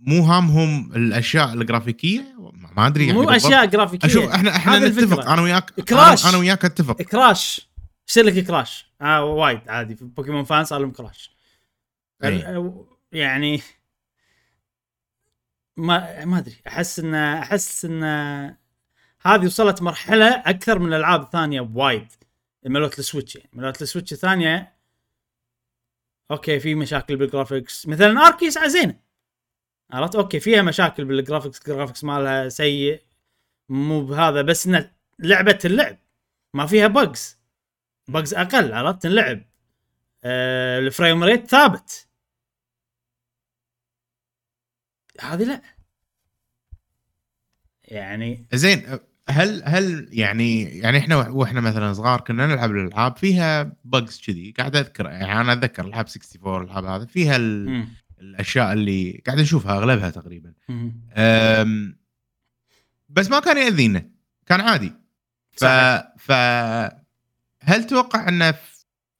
مو هامهم الأشياء ال graphicية؟ ما أدري يعني مو بالضبط. أشياء graphicية. أشوف إحنا إحنا نتفق الفكرة. أنا وياك crash. أنا, وياك أتفق. crash. يصير لك crash. آه وايد عادي. في بوكيمون fan صار لهم crash. ال- يعني ما ما أدري. أحس إن أحس إن هذه وصلت مرحلة أكثر من الألعاب الثانية بوايد مالت السويتش. يعني مالت السويتش الثانية okay في مشاكل بال graphics مثلا اركيس زينه عرفت؟ okay فيها مشاكل بال graphics ال graphics مالها سيء. مو بهذا بس انه لعبة اللعب ما فيها bugs بجز أقل عرفت؟ اللعب آه الفريم ريت ثابت. هذه لا. يعني زين هل هل يعني يعني إحنا وإحنا مثلا صغار كنا نلعب الألعاب فيها بجز كذي. قاعد أذكر يعني أنا اتذكر العاب 64 الألعاب هذا فيها ال... الأشياء اللي قاعد نشوفها أغلبها تقريبا. أم، بس ما كان يأذينا كان عادي. ف. ف هل تتوقع أنه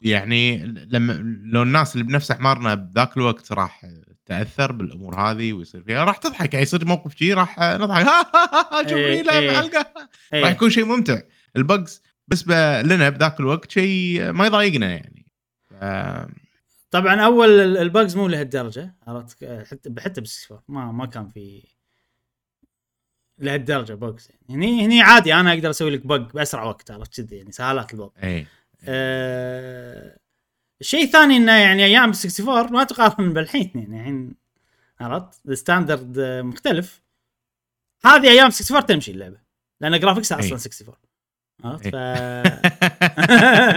يعني لما لو الناس اللي بنفس احمارنا بذاك الوقت راح تأثر بالأمور هذه ويصير فيها راح تضحك. يعني يصير موقف شيء راح نضحك. شوفني إيه، لا إيه. معلقه إيه. راح يكون شيء ممتع. البجز بالنسبة لنا بذاك الوقت شيء ما يضايقنا يعني. ف- طبعا أول ال- البجز مو لهالدرجة عرفت؟ حتى حتى بس ما ما كان في لهالدرجة bugs يعني. هني هني عادي أنا أقدر أسوي لك bug بأسرع وقت عرفت كذي يعني سهالات الوضع إي. أه الشيء الثاني إنه يعني أيام 64 ما تقارن بالحين يعني الحين عرفت؟ ال standard مختلف. هذه أيام 64 تمشي اللعبة لأن graphics ها أصلا إي. 64 عرفت. ف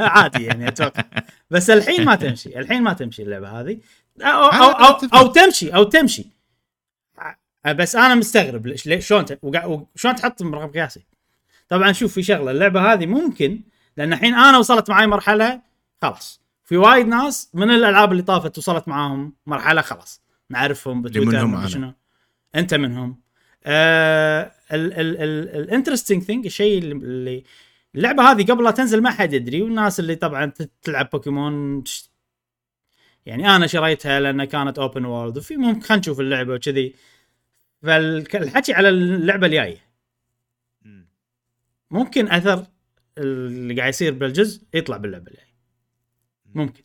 عادي يعني أتوقع. بس الحين ما تمشي الحين ما تمشي اللعبة هذه. أو أو, أنا أو. أو تمشي أو تمشي. بس أنا مستغرب ليش ليش- شلون وشلون تحط رقم قياسي؟ طبعا شوف في شغلة اللعبة هذه ممكن لأن الحين أنا وصلت معي مرحلة خلاص. في وايد ناس من الألعاب اللي طافت وصلت معاهم مرحلة خلاص. نعرفهم بتويتر. شنو. أنت منهم. آه ال interesting thing الشيء اللي- اللعبة هذه قبل لا تنزل ما حد يدري والناس اللي طبعا تلعب بوكيمون يعني أنا شريتها لأن كانت open world وفي ممكن خلينا نشوف اللعبة وكذي. فالحكي على اللعبة الجاية. ممكن أثر اللي قاعد يصير بالجزء يطلع باللعبة الجاية. ممكن.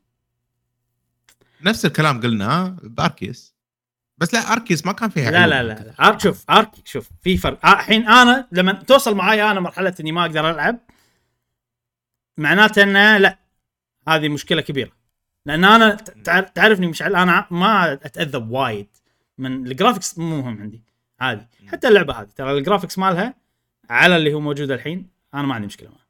نفس الكلام قلناه ب Arceus. بس لا Arceus ما كان فيها لا. لا لا, لا. Arc شوف أرك شوف في فرق. آه، الحين أنا لما توصل معاي أنا مرحلة إني ما أقدر ألعب معناته إنه لا هذه مشكلة كبيرة. لأن أنا تع- تعرفني مشعل أنا ما أتأذى وايد. من ال graphics مو مهم عندي. عادي. حتى اللعبة هذه ترى ال graphics مالها على اللي هو موجود الحين أنا ما عندي مشكلة معه.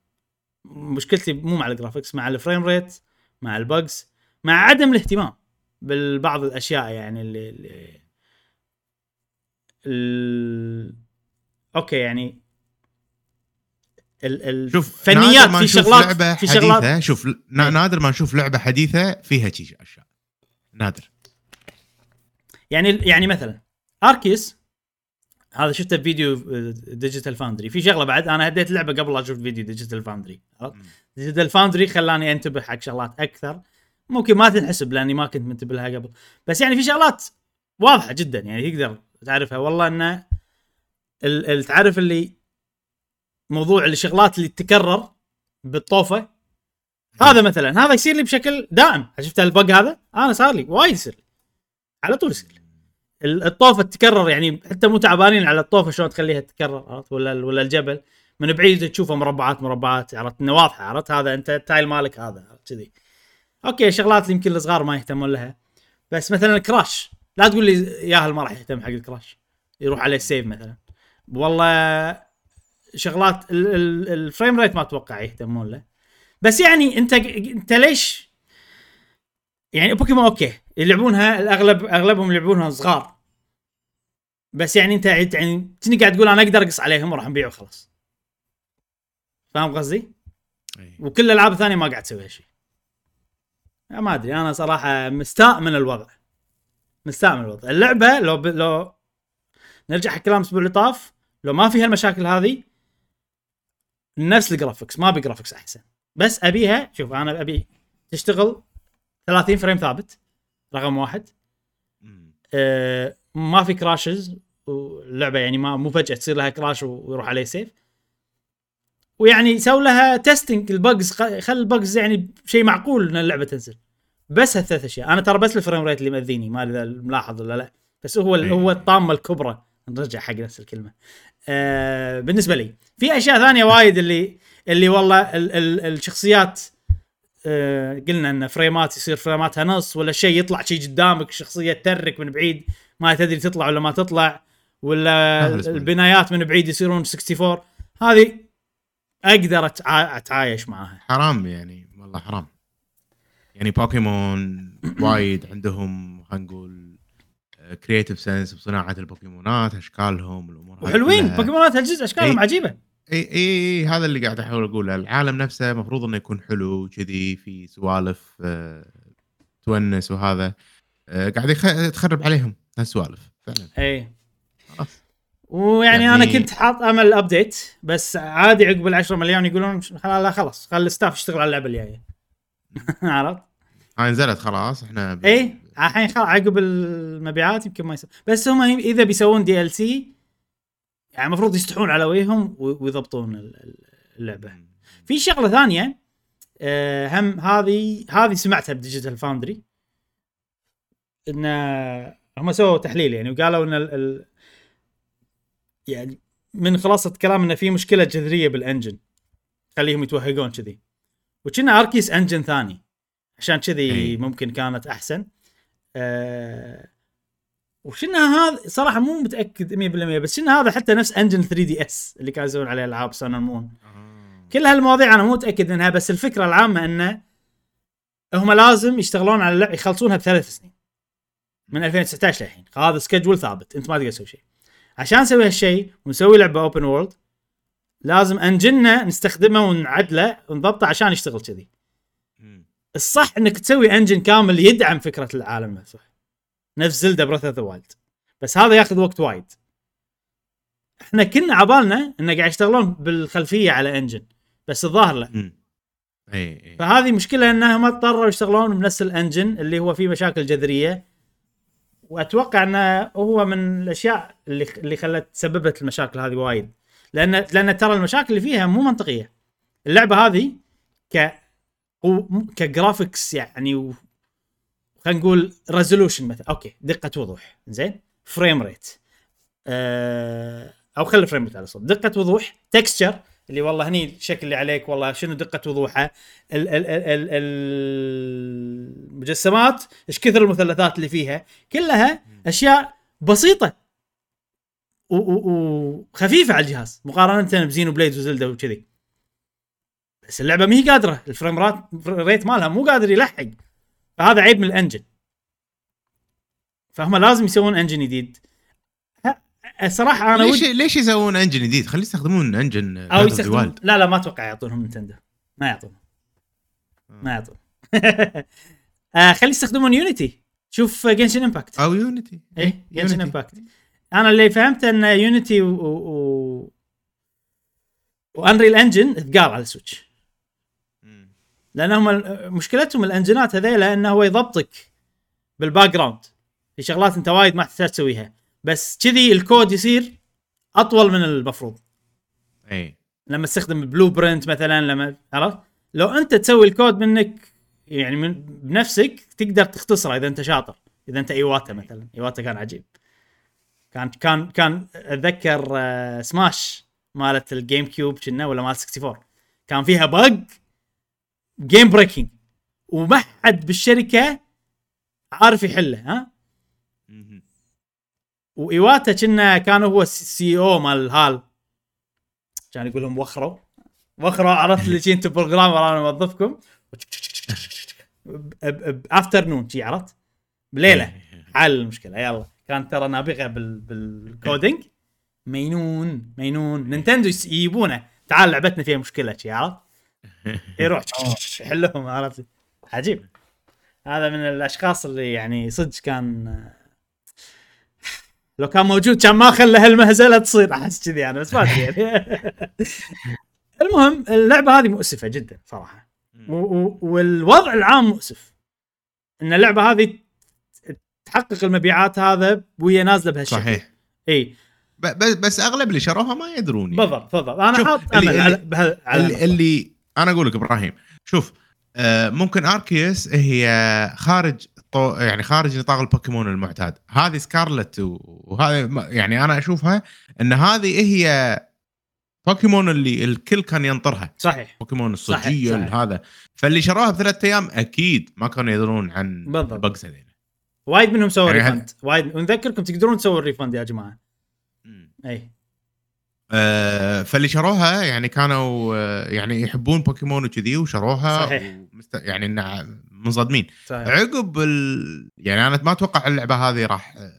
مشكلتي مو مع ال graphics مع ال frame rate مع ال bugs مع عدم الاهتمام بالبعض الأشياء يعني اللي, اللي ال... أوكي يعني ال... شوف الفنيات نادر ما في شغلات في شغلات شوف إيه. نادر ما نشوف لعبة حديثة فيها شي أشياء. نادر. يعني يعني مثلا Arceus هذا شفته بفيديو Digital Foundry في شغلة بعد أنا هديت اللعبه قبل لا أشوف فيديو Digital Foundry Digital Foundry خلاني أنتبه حق شغلات أكثر. ممكن ما تنحسب لأني ما كنت منتبه لها قبل. بس يعني في شغلات واضحة جدا يعني تقدر تعرفها. والله إنه تعرف اللي موضوع الشغلات اللي تتكرر بالطوفة؟ هذا مثلا. هذا يصير لي بشكل دائم. شفت البق هذا؟ أنا صار لي وايد يصير لي. على طول يصير لي. الطوفة تتكرر يعني حتى مو تعبانين على الطوفة شلون تخليها تتكرر عرفت؟ ولا ولا الجبل. من بعيد تشوفه مربعات مربعات عرفت؟ إنه واضحة عرفت؟ هذا أنت التايل مالك هذا كذي. أوكي شغلات يمكن الصغار ما يهتمون لها. بس مثلا ال crash. لا تقول لي ياهل ما راح يهتم حق ال crash. يروح عليه ال save مثلا. والله شغلات ال- ال- ال frame rate ما أتوقع يهتمون له. بس يعني أنت أنت ليش يعني بوكيمون أوكي. يلعبونها الاغلب أغلبهم يلعبونها صغار. بس يعني أنت يعني كني قاعد تقول أنا أقدر أقص عليهم وراح نبيع وخلاص فاهم قصدي؟ إيه. وكل الالعاب الثانية ما قاعد تسوي هالشيء ما أدري. أنا صراحة مستاء من الوضع. مستاء من الوضع. اللعبة لو ب... لو نرجع حق كلام الأسبوع اللي طاف لو ما فيها المشاكل هذه نفس ال graphics ما ابي graphics أحسن. بس أبيها شوف أنا أبي تشتغل 30 frame ثابت. رقم واحد. آه ما في crashes واللعبه يعني ما مو فجأة تصير لها crash ويروح عليه save ويعني سووا لها testing ال bugs خل البجز يعني شيء معقول إن اللعبة تنزل. بس هالثلاث أشياء. أنا ترى بس ال frame rate اللي مأذيني ما إذا ملاحظ ولا لا. بس هو إيه. هو الطامة الكبرى. نرجع حق نفس الكلمة. آه بالنسبة لي في أشياء ثانية وايد اللي اللي والله ال ال الشخصيات قلنا إن frame ات يصير frame اتها نص ولا شيء يطلع شيء قدامك شخصية ترك من بعيد ما تدري تطلع ولا ما تطلع ولا. البنايات من بعيد يصيرون 64 هذه أقدر أتعايش معاها حرام يعني والله حرام يعني بوكيمون وايد عندهم خلينا نقول creative sense بصناعة البوكيمونات أشكالهم الأمور وحلوين. بوكيمونات هالجزء أشكالهم إيه. عجيبة إي إي هذا اللي قاعد أحاول أقوله. العالم نفسه المفروض إنه يكون حلو كذي في سوالف آه، تونس وهذا. آه، قاعد يخ- تخرب عليهم هالسوالف فعلا. إي. خلاص. ويعني يعني- أنا كنت حاط أمل update بس عادي عقب ال 10 مليون يقولون خلاص لا خلاص خلي ال staff يشتغل على اللعبة الجاية. عرفت؟ هاي نزلت خلاص إحنا ب- إي الحين خلاص عقب المبيعات يمكن ما يسوي بس هم إذا بيسوون DLC يعني المفروض يستحون على وجههم ويضبطون ال- ال- اللعبة. في شغلة ثانية آه، هم هذه هذه سمعتها ب Digital Foundry إن هم سووا تحليل يعني وقالوا إن ال ال يعني من خلاصة كلام انه في مشكلة جذرية بال engine خليهم يتوهقون كذي وكنا Arceus engine ثاني عشان كذي. ممكن كانت أحسن أه وشنا هذا؟ صراحة مو متأكد 100% بس شنا هذا حتى نفس engine 3DS اللي كانوا يسوون عليه ألعاب Sun Moon آه. كل هالمواضيع أنا مو متأكد منها بس الفكرة العامة إنه هم لازم يشتغلون على اللعبه يخلصونها بثلاث سنين. من 2019 للحين. هذا schedule ثابت أنت ما تقدر تسوي شيء. عشان نسوي هالشيء ونسوي لعبة open world لازم engine نا نستخدمه ونعدله ونضبطه عشان يشتغل كذي. الصح إنك تسوي engine كامل يدعم فكرة العالم مفتوح نفس Zelda Breath of the Wild بس هذا ياخذ وقت وايد. إحنا كنا عبالنا إنه قاعد يشتغلون بالخلفية على engine بس الظاهر لا. إي فهذه مشكلة انهم اضطروا يشتغلون بنفس ال engine اللي هو فيه مشاكل جذرية. وأتوقع إنه هو من الأشياء اللي اللي خلت سببت المشاكل هذه وايد. لأن لأن ترى المشاكل اللي فيها مو منطقية. اللعبة هذه ك ك graphics يعني و... خلينا نقول resolution مثلا. okay دقة وضوح. زين؟ frame rate أه... أو خلي frame rate على صوت دقة وضوح texture اللي والله هني الشكل اللي عليك والله شنو دقة وضوحها ال ال ال ال المجسمات إيش كثر المثلثات اللي فيها؟ كلها أشياء بسيطة. وخفيفه على الجهاز. مقارنة ب Xenoblade وزلدا وكذي. بس اللعبة ما هي قادره ال frame rate مالها مو قادر يلحق. فهذا عيب من ال engine. فهم لازم يسوون engine جديد. صراحة أنا ليش ودي ليش يسوون engine جديد؟ خليه يستخدمون engine أو يستخدمون لا لا ما أتوقع يعطونهم نينتندو ما يعطون ما يعطون آه خلي يستخدمون Unity شوف Genshin Impact أو Unity إيه Genshin. Impact أنا اللي فهمته أن Unity و, و... و Unreal Engine ثقال على ال Switch. لأنهم مشكلتهم الانجنات هذيلا إنه هو يضبطك بال background في شغلات أنت وايد ما تحتاج تسويها. بس كذي الكود يصير أطول من المفروض. إي. لما تستخدم blueprint مثلا لما عرفت؟ لو أنت تسوي الكود منك يعني من بنفسك تقدر تختصره إذا أنت شاطر. إذا أنت ايواتا مثلا. ايواتا كان عجيب. كان كان كان أتذكر آه، سماش مالت ال GameCube كنا ولا مال 64 كان فيها bug game breaking وما حد بالشركة عارف يحله ها. وايواتا كنا كان هو ال CEO مال ال HAL كان يقول لهم وخروا. وخروا عرفت اللي أنتم programmer أنا موظفكم. بافترنون شي عرفت؟ بليلة. إيه. حل المشكلة. يلا. كان ترى نابغة بال بال coding مينون مينون. نينتندو يجيبونه تعال لعبتنا فيها مشكلة شي عرفت؟ يروح يحلهم عرفت؟ عجيب. هذا من الأشخاص اللي يعني صدق كان لو كان موجود كان ما خلى هالمهزلة تصير أحس كذي أنا بس ما أدري يعني. المهم اللعبة هذه مؤسفة جدا صراحة. والوضع العام مؤسف. إن اللعبة هذه تحقق المبيعات هذا وهي نازلة بهالشكل. صحيح. إي. بس أغلب اللي شروها ما يدرون يعني. بالضبط بالضبط. أنا حاط اللي- أمل على على اللي, اللي أنا أقول لك إبراهيم شوف آه، ممكن اركيوس هي خارج طو يعني خارج نطاق البوكيمون المعتاد. هذه Scarlet و- وهذه ما- يعني أنا أشوفها إن هذه هي بوكيمون اللي الكل كان ينطرها. صحيح. بوكيمون الصجية. هذا. فاللي شروها بثلاث أيام أكيد ما كانوا يدرون عن بالضبط. ال bugs هذول وايد منهم سووا يعني refund وايد ونذكركم تقدرون تسووا ال refund يا جماعة. إي. آه، فاللي شروها يعني كانوا آه، يعني يحبون بوكيمون وكذي وشروها صحيح. ومست... يعني إنه منصدمين صحيح عقب ال... يعني أنا ما أتوقع اللعبة هذه راح آه،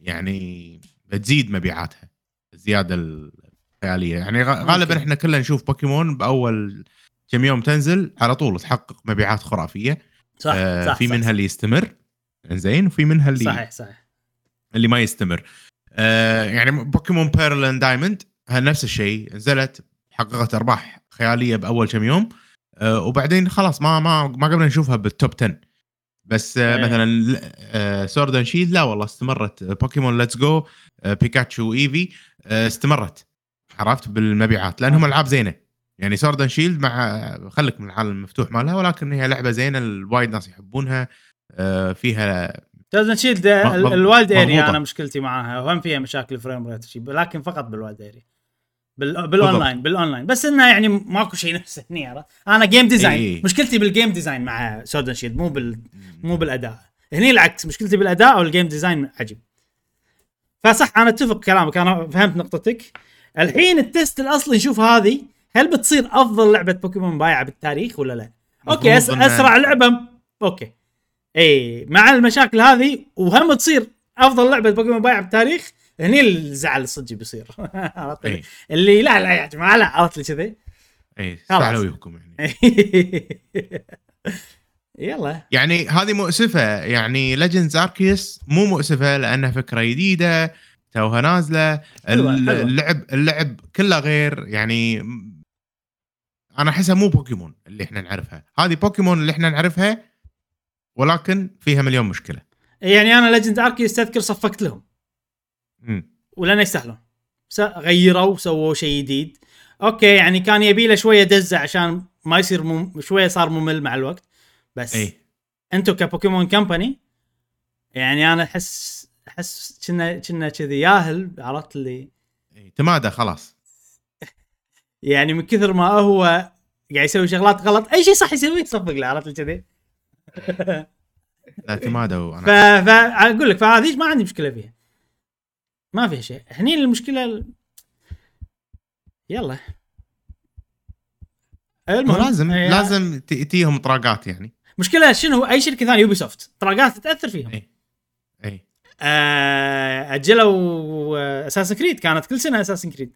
يعني بتزيد مبيعاتها الزيادة الخياليه يعني غالبا. إحنا كلنا نشوف بوكيمون بأول كم يوم تنزل على طول تحقق مبيعات خرافية صح آه صح في منها صح. اللي يستمر زين وفي منها اللي صحيح صحيح اللي ما يستمر آه يعني بوكيمون Pearl and Diamond نفس الشيء نزلت حققت أرباح خيالية بأول كم يوم آه وبعدين خلاص ما ما ما قبل نشوفها بال top 10 بس آه إيه. مثلا آه Sword and Shield لا والله استمرت بوكيمون Let's Go آه بيكاتشو ايفي آه استمرت عرفت بالمبيعات لأنهم ألعاب زينة يعني Sword and Shield مع خليك من العالم المفتوح مالها ولكن هي لعبة زينة الوايد ناس يحبونها آه فيها Sword and Shield م- م- ال Wild Area. أنا مشكلتي معاها وهم فيها مشاكل frame rate لكن فقط بال Wild Area. بال online بال online. بس إنه يعني ماكو شيء نفسه هني عرفت؟ أنا game design إي. مشكلتي بال game design مع Sword and Shield مو بال مو بالأداء. هني العكس مشكلتي بالأداء أو ال game design عجيب. فصح أنا أتفق كلامك أنا فهمت نقطتك. الحين ال test الأصلي نشوف هذه هل بتصير أفضل لعبة بوكيمون بايعة بالتاريخ ولا لا؟ okay أس... أسرع لعبة okay. اي مع المشاكل هذه وهم تصير أفضل لعبة بوكيمون بايعة بالتاريخ؟ هني الزعل الصجي بيصير. عرفت؟ اي اللي لا لا يا جماعة لا عرفت لي كذي؟ اي. استعلوا وياكم يعني. يلا. يعني هذه مؤسفة يعني Legends Arceus مو مؤسفة لأنها فكرة جديدة توها نازلة. اللعب اللعب كله غير يعني أنا أحسها مو بوكيمون اللي إحنا نعرفها. هذه بوكيمون اللي إحنا نعرفها ولكن فيها مليون مشكلة. يعني أنا Legends Arceus تذكر صفقت لهم. مم. ولان يستاهلون. غيروا سووا شيء جديد. okay يعني كان يبي له شوية دزه عشان ما يصير مم... شوية صار ممل مع الوقت. بس إي. أنتم ك Pokémon Company يعني أنا أحس أحس كنا كنا كذي ياهل عرفت اللي؟ إي. تمادى خلاص. يعني من كثر ما هو قاعد يسوي شغلات غلط أي شيء صح يسويه تصفق له عرفت كذي؟ لا تمادى ف... فاقول لك فهذه ما عندي مشكلة فيها. ما فيها شيء. هني المشكلة ال... يلا. المهم لازم هي- لازم ت- تجيهم طراقات يعني. مشكلة شنو؟ أي شركة ثانية Ubisoft طراقات تاثر فيهم. اي اي آه، أجلوا Assassin's Creed كانت كل سنة Assassin's Creed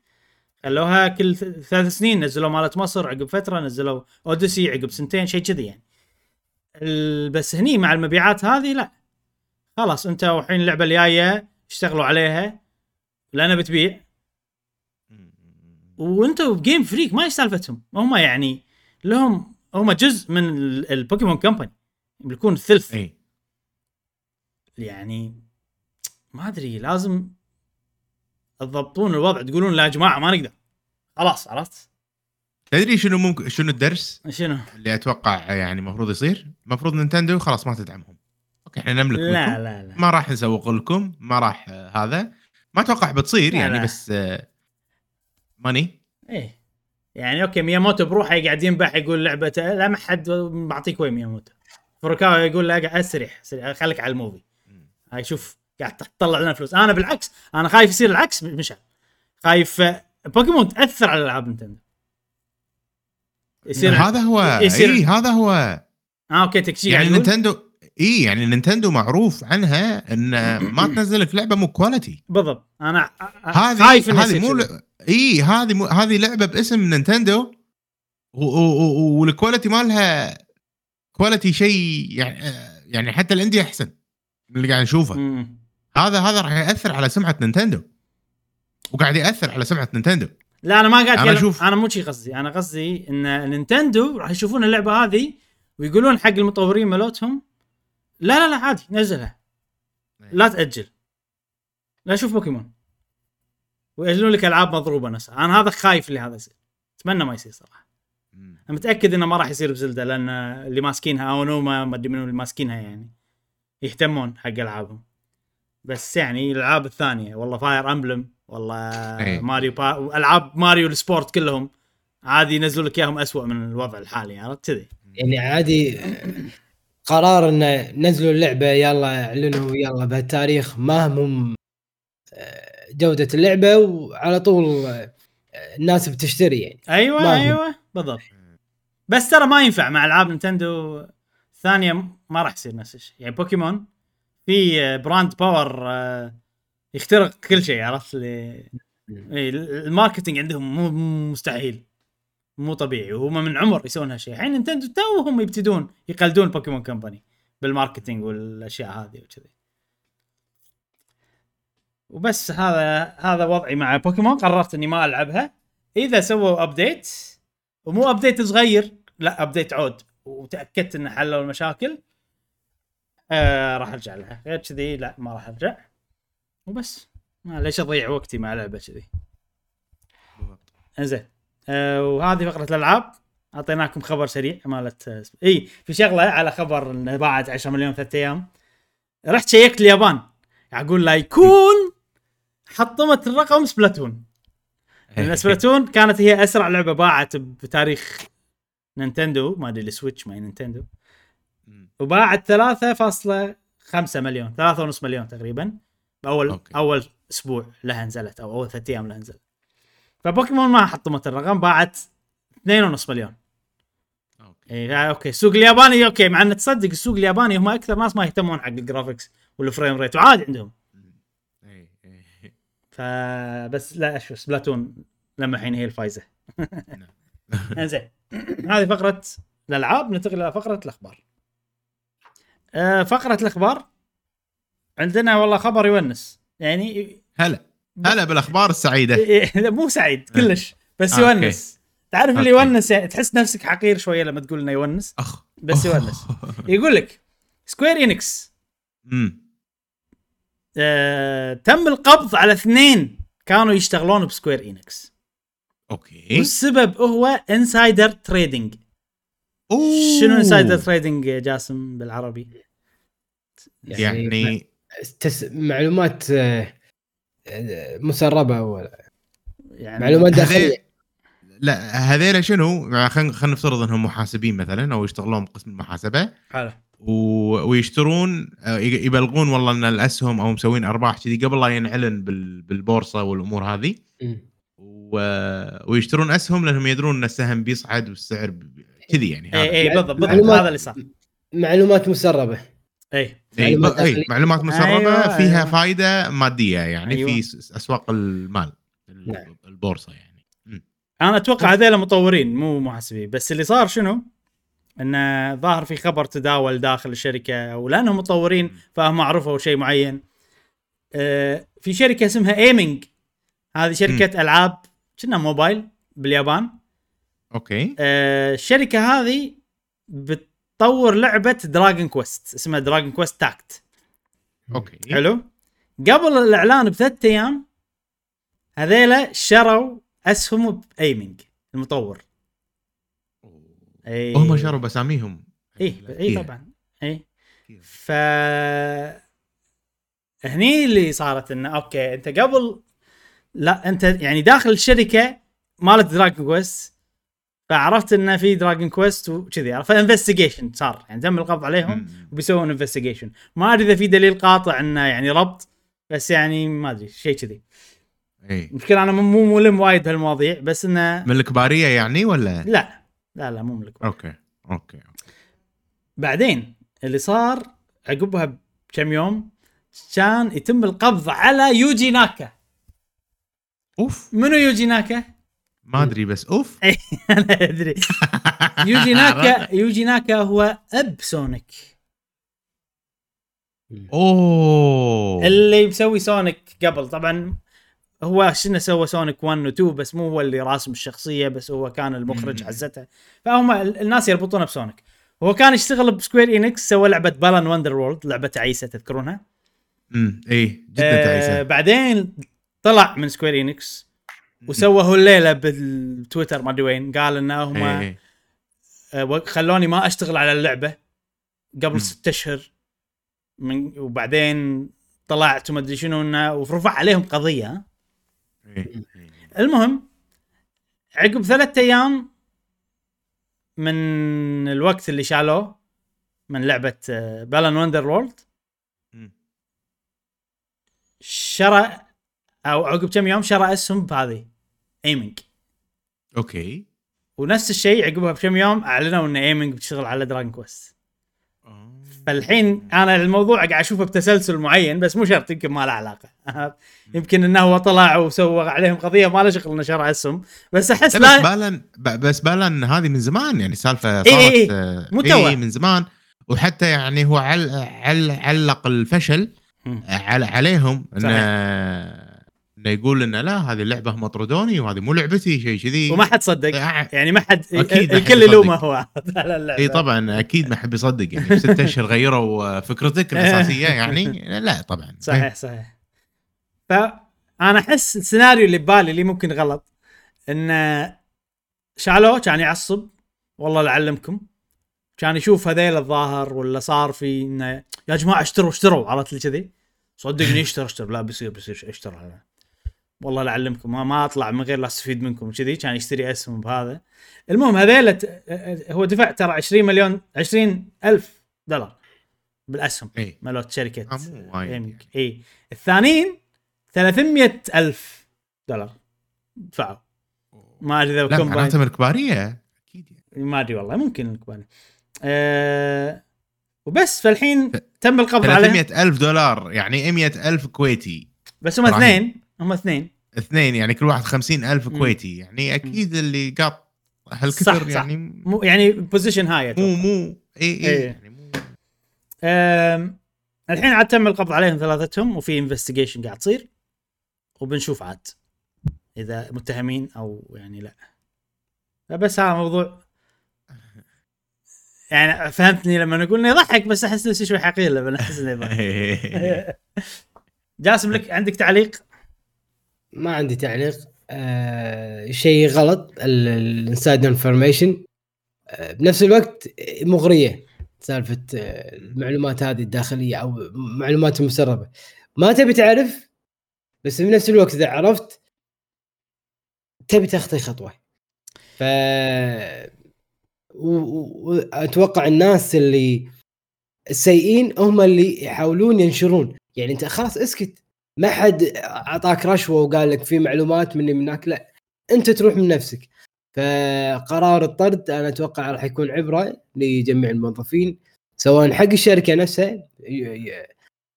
خلوها كل ثلاث سنين. نزلوا مالت مصر عقب فترة نزلوا Odyssey عقب سنتين شيء كذي يعني. بس هني مع المبيعات هذه لا. خلاص أنت الحين اللعبة الجاية اشتغلوا عليها. لانها بتبيع. وأنتم Game Freak ما إيش سالفتهم. هم يعني لهم هم جزء من ال- ال Pokémon Company يملكون الثلث اي يعني ما أدري لازم تضبطون الوضع. تقولون لا يا جماعة ما نقدر. خلاص عرفت؟ تدري شنو ممكن شنو الدرس؟ شنو؟ اللي أتوقع يعني المفروض يصير. المفروض Nintendo خلاص ما تدعمهم. okay إحنا نملك لا. لا لا. ما راح نسوق لكم ما راح آه، هذا. ما أتوقع بتصير لا، يعني لا. بس آه، ماني؟ إيه. يعني okay مياموتو بروحه قاعد ينبح يقول لعبة لا ما حد معطيك وين مياموتو. فروكاوا يقول قاعد أسرح خليك على ال movie. هاي شوف قاعد تطلع لنا فلوس. أنا بالعكس أنا خايف يصير العكس مشعل. خايف آه، بوكيمون تأثر على العاب Nintendo يصير هذا هو يصير- اي هذا هو. آه okay تكشي يعني؟ نينتندو اي يعني نينتندو معروف عنها إن ما تنزل لك لعبة مو quality بالضبط. أنا هذه خايف إنه هذه مو. اي هذه مو... هذه لعبة باسم Nintendo وال quality مالها quality شيء يعني يعني حتى ال indie أحسن من اللي قاعد نشوفه. مم. هذا هذا راح يأثر على سمعة Nintendo وقاعد يأثر على سمعة Nintendo. لا أنا ما قاعد أنا أنا أشوف- أنا مو شي قصدي. أنا قصدي إن Nintendo راح يشوفون اللعبة هذه ويقولون حق المطورين مالتهم لا لا لا عادي نزلها. لا تأجل. لا شوف بوكيمون. ويأجلون لك ألعاب مضروبة نفسها. أنا هذا خايف اللي هذا يصير. أتمنى ما يصير صراحة. أنا متأكد إنه ما راح يصير ب Zelda لأن اللي ماسكينها أونوما ما أدري منو اللي ماسكينها يعني يهتمون حق ألعابهم. بس يعني الألعاب الثانية والله Fire Emblem والله إيه. ماريو با... ألعاب Mario ال sport كلهم عادي ينزلوا لك إياهم اسوء من الوضع الحالي عرفت كذي؟ يعني عادي قرار انه نزلوا اللعبة يلا اعلنوا يلا بهالتاريخ. ما همهم آه، جودة اللعبة وعلى طول آه، الناس بتشتري يعني. أيوه ما هم. أيوه بالضبط. بس ترى ما ينفع مع ألعاب Nintendo الثانية ما راح يصير نفس الشيء. يعني بوكيمون في آه، brand power يخترق كل شيء عرفت؟ اللي ال marketing عندهم مو مستحيل. مو طبيعي وهم من عمر يسوون هالشيء. الحين Nintendo توهم يبتدون يقلدون Pokémon Company بال marketing والأشياء هذه وكذي. وبس هذا هذا وضعي مع بوكيمون قررت إني ما ألعبها. إذا سووا update ومو update صغير لا update عود وتأكدت ان حلوا المشاكل آه راح أرجع لها. غير كذي لا ما راح أرجع. وبس. ما ليش أضيع وقتي مع لعبة كذي. إنزين. آه وهذه فقرة الألعاب. أعطيناكم خبر سريع مالت آه، إي في شغلة على خبر إنه باعت 10 مليون ثلاث أيام. رحت شيكت اليابان. أقول لا يكون حطمت الرقم Splatoon. لأن Splatoon كانت هي أسرع لعبة باعت بتاريخ Nintendo. ما أدري ال Switch ما Nintendo. وباعت 3.5 مليون 3.5 مليون تقريبا. بأول okay. okay. أول أسبوع لها نزلت أو أول ثلاث أيام لها نزلت. فبوكيمون ما حطمت الرقم باعت 2.5 مليون. okay. اي okay. السوق الياباني okay مع إن تصدق السوق الياباني هم أكثر ناس ما يهتمون حق ال graphics وال frame rate وعادي عندهم. إيه، إيه. فبس لا أشوف Splatoon لما الحين هي الفايزة. نعم. إنزين. هذه فقرة الألعاب ننتقل إلى فقرة الأخبار. آه، فقرة الأخبار عندنا والله خبر يونس. يعني هلا. هلا بالأخبار السعيدة. لا، مو سعيد كلش. بس آه،. يونس. تعرف اللي. يونس يعني تحس نفسك حقير شوية لما تقول إنه يونس؟ أخ. بس يونس. يقول لك Square Enix امم آه، تم القبض على اثنين كانوا يشتغلون ب Square Enix okay. والسبب هو insider trading أوه. شنو insider trading يا جاسم بالعربي؟ يعني تس... معلومات آه، آه، مسربة ولا يعني معلومات هذي- داخلية. لا هذيلا شنو؟ خلينا خلينا نفترض إنهم محاسبين مثلا أو يشتغلون بقسم المحاسبة. حلو. و... ويشترون آه، يبلغون والله إن الأسهم أو مسوين أرباح كذي قبل لا ينعلن بال... بالبورصة والأمور هذه. و... ويشترون أسهم لأنهم يدرون إن السهم بيصعد والسعر كذي يعني اي اي بالضبط بالضبط هذا اللي صار معلومات مسربة. اي اي معلومات داخلية. معلومات مسربه أيوة، فيها أيوة. فائده مادية يعني أيوة. في أسواق المال ال- نعم. البورصة يعني. أنا أتوقع هذول مطورين مو محاسبين. بس اللي صار شنو؟ انه ظاهر في خبر تداول داخل الشركة ولأنهم مطورين فهم عرفوا شيء معين. آه، في شركة اسمها ايمنج هذه شركة ألعاب كنا موبايل باليابان. okay. آه، الشركة هذه بتطور لعبة Dragon Quest اسمها Dragon Quest Tact okay. حلو. قبل الإعلان بثلاث أيام هذيلا شروا أسهم ب Aiming المطور. أي. هم شروا بأساميهم. اي اي فيها. طبعا اي. ف هني اللي صارت إنه okay أنت قبل لا أنت يعني داخل الشركة مالت Dragon Quest فعرفت انه في Dragon Quest وكذي ف investigation صار يعني تم القبض عليهم. وبيسوون investigation ما أدري إذا في دليل قاطع إنه يعني ربط بس يعني ما أدري شيء كذي. إي. المشكلة أنا مو ملم وايد بهالمواضيع بس إنه من الكبارية يعني ولا؟ لا لا لا مو ملك okay okay. بعدين اللي صار عقبها بكم يوم كان يتم القبض على يوجي ناكا. أوف. منو يوجي ناكا؟ ما أدري بس أوف. أنا أدري. يوجي ناكا يوجي ناكا هو أب سونيك. أوه. اللي مسوي سونيك قبل طبعا هو شنو سوى سونيك 1 و 2 بس مو هو اللي راسم الشخصية بس هو كان المخرج مم. عزته. فهم ال- الناس يربطونه بسونيك. هو كان يشتغل بسكوير انكس سوى لعبة بالان وندر وورلد لعبة تعيسة تذكرونها؟ امم اي جدا آه تعيسة. بعدين طلع من سكوير انكس وسوى هوليلة بالتويتر ما أدري وين قال إن هم إيه، إيه. آه، خلوني ما أشتغل على اللعبة قبل ست أشهر من وبعدين طلعت وما أدري شنو إنه ورفع عليهم قضية ها؟ إيه. المهم عقب ثلاثة أيام من الوقت اللي شالوه من لعبة بالان وندر وورلد. شرى أو عقب كم يوم شرى اسهم بهذه ايمنق أوكي ونفس الشيء عقبها بكم يوم أعلنوا إن ايمنج بتشتغل على دراجون كويست آه. فالحين أنا الموضوع قاعد أشوفه بتسلسل معين بس مو شرط يمكن ما له علاقة يمكن إنه هو طلع وسوى عليهم قضية ما له شغل إنه شرى اسهم بس أحس لا بس بس بالن هذه من زمان يعني سالفة إيه صارت إيه. آه، مو توه. إيه من زمان وحتى يعني هو عل عل علق الفشل عليهم انه. إنه يقول إنه لا هذه اللعبة هم طردوني وهذه مو لعبتي شيء كذي. وما حد صدق. آه، يعني ما حد الكل. يلومه هو. على اللعبة. اي طبعا أكيد ما حد يصدق يعني ست أشهر غيروا فكرتك الأساسية يعني. لا طبعا. صحيح صحيح. فأنا أحس السيناريو اللي ببالي اللي ممكن غلط انه شالوه كان يعصب. والله لعلمكم. كان يشوف هذيل الظاهر ولا صار في إنه يا جماعة اشتروا اشتروا. عرفت لي كذي؟ صدقني اشتر اشتر لا بيصير بيصير اشتر والله لعلمكم ما, ما أطلع من غير لا أستفيد منكم كذي كان يشتري اسهم بهذا. المهم هذيل هو دفع ترى 20 مليون 20 ألف دولار بالأسهم إي. مالوت شركة آه، جيمنج إي. الثانيين 300 ألف دولار دفعوا. ما أدري إذا لا combined. معناته من الكبارية؟ أكيد يعني. ما أدري والله ممكن الكباني أه وبس فالحين تم القبض عليهم 300 ألف دولار يعني 100 ألف كويتي. بس هم. اثنين. هم اثنين اثنين يعني كل واحد 50 ألف. كويتي يعني أكيد اللي قاط صح، هالكثر صح. يعني مو يعني position هاي مو أتوقع. مو إي إي إيه. يعني مو أم، الحين عاد تم القبض عليهم ثلاثتهم وفي investigation قاعد تصير وبنشوف عاد إذا متهمين أو يعني لا بس هذا موضوع يعني فهمتني لما نقول إنه يضحك بس أحس نفسي شوي حقير لما احس إنه يضحك جاسم لك عندك تعليق؟ ما عندي تعليق. آه شيء غلط ال inside information آه بنفس الوقت مغرية سالفة آه المعلومات هذه الداخلية أو معلومات مسربه ما تبي تعرف بس بنفس الوقت إذا عرفت تبي تخطي خطوة. ف و- و- واتوقع الناس اللي السيئين هم اللي يحاولون ينشرون. يعني أنت خلاص اسكت. ما حد أعطاك رشوة وقال لك في معلومات مني منك لا أنت تروح من نفسك. فقرار الطرد أنا أتوقع راح يكون عبرة لجميع الموظفين سواء حق الشركة نفسها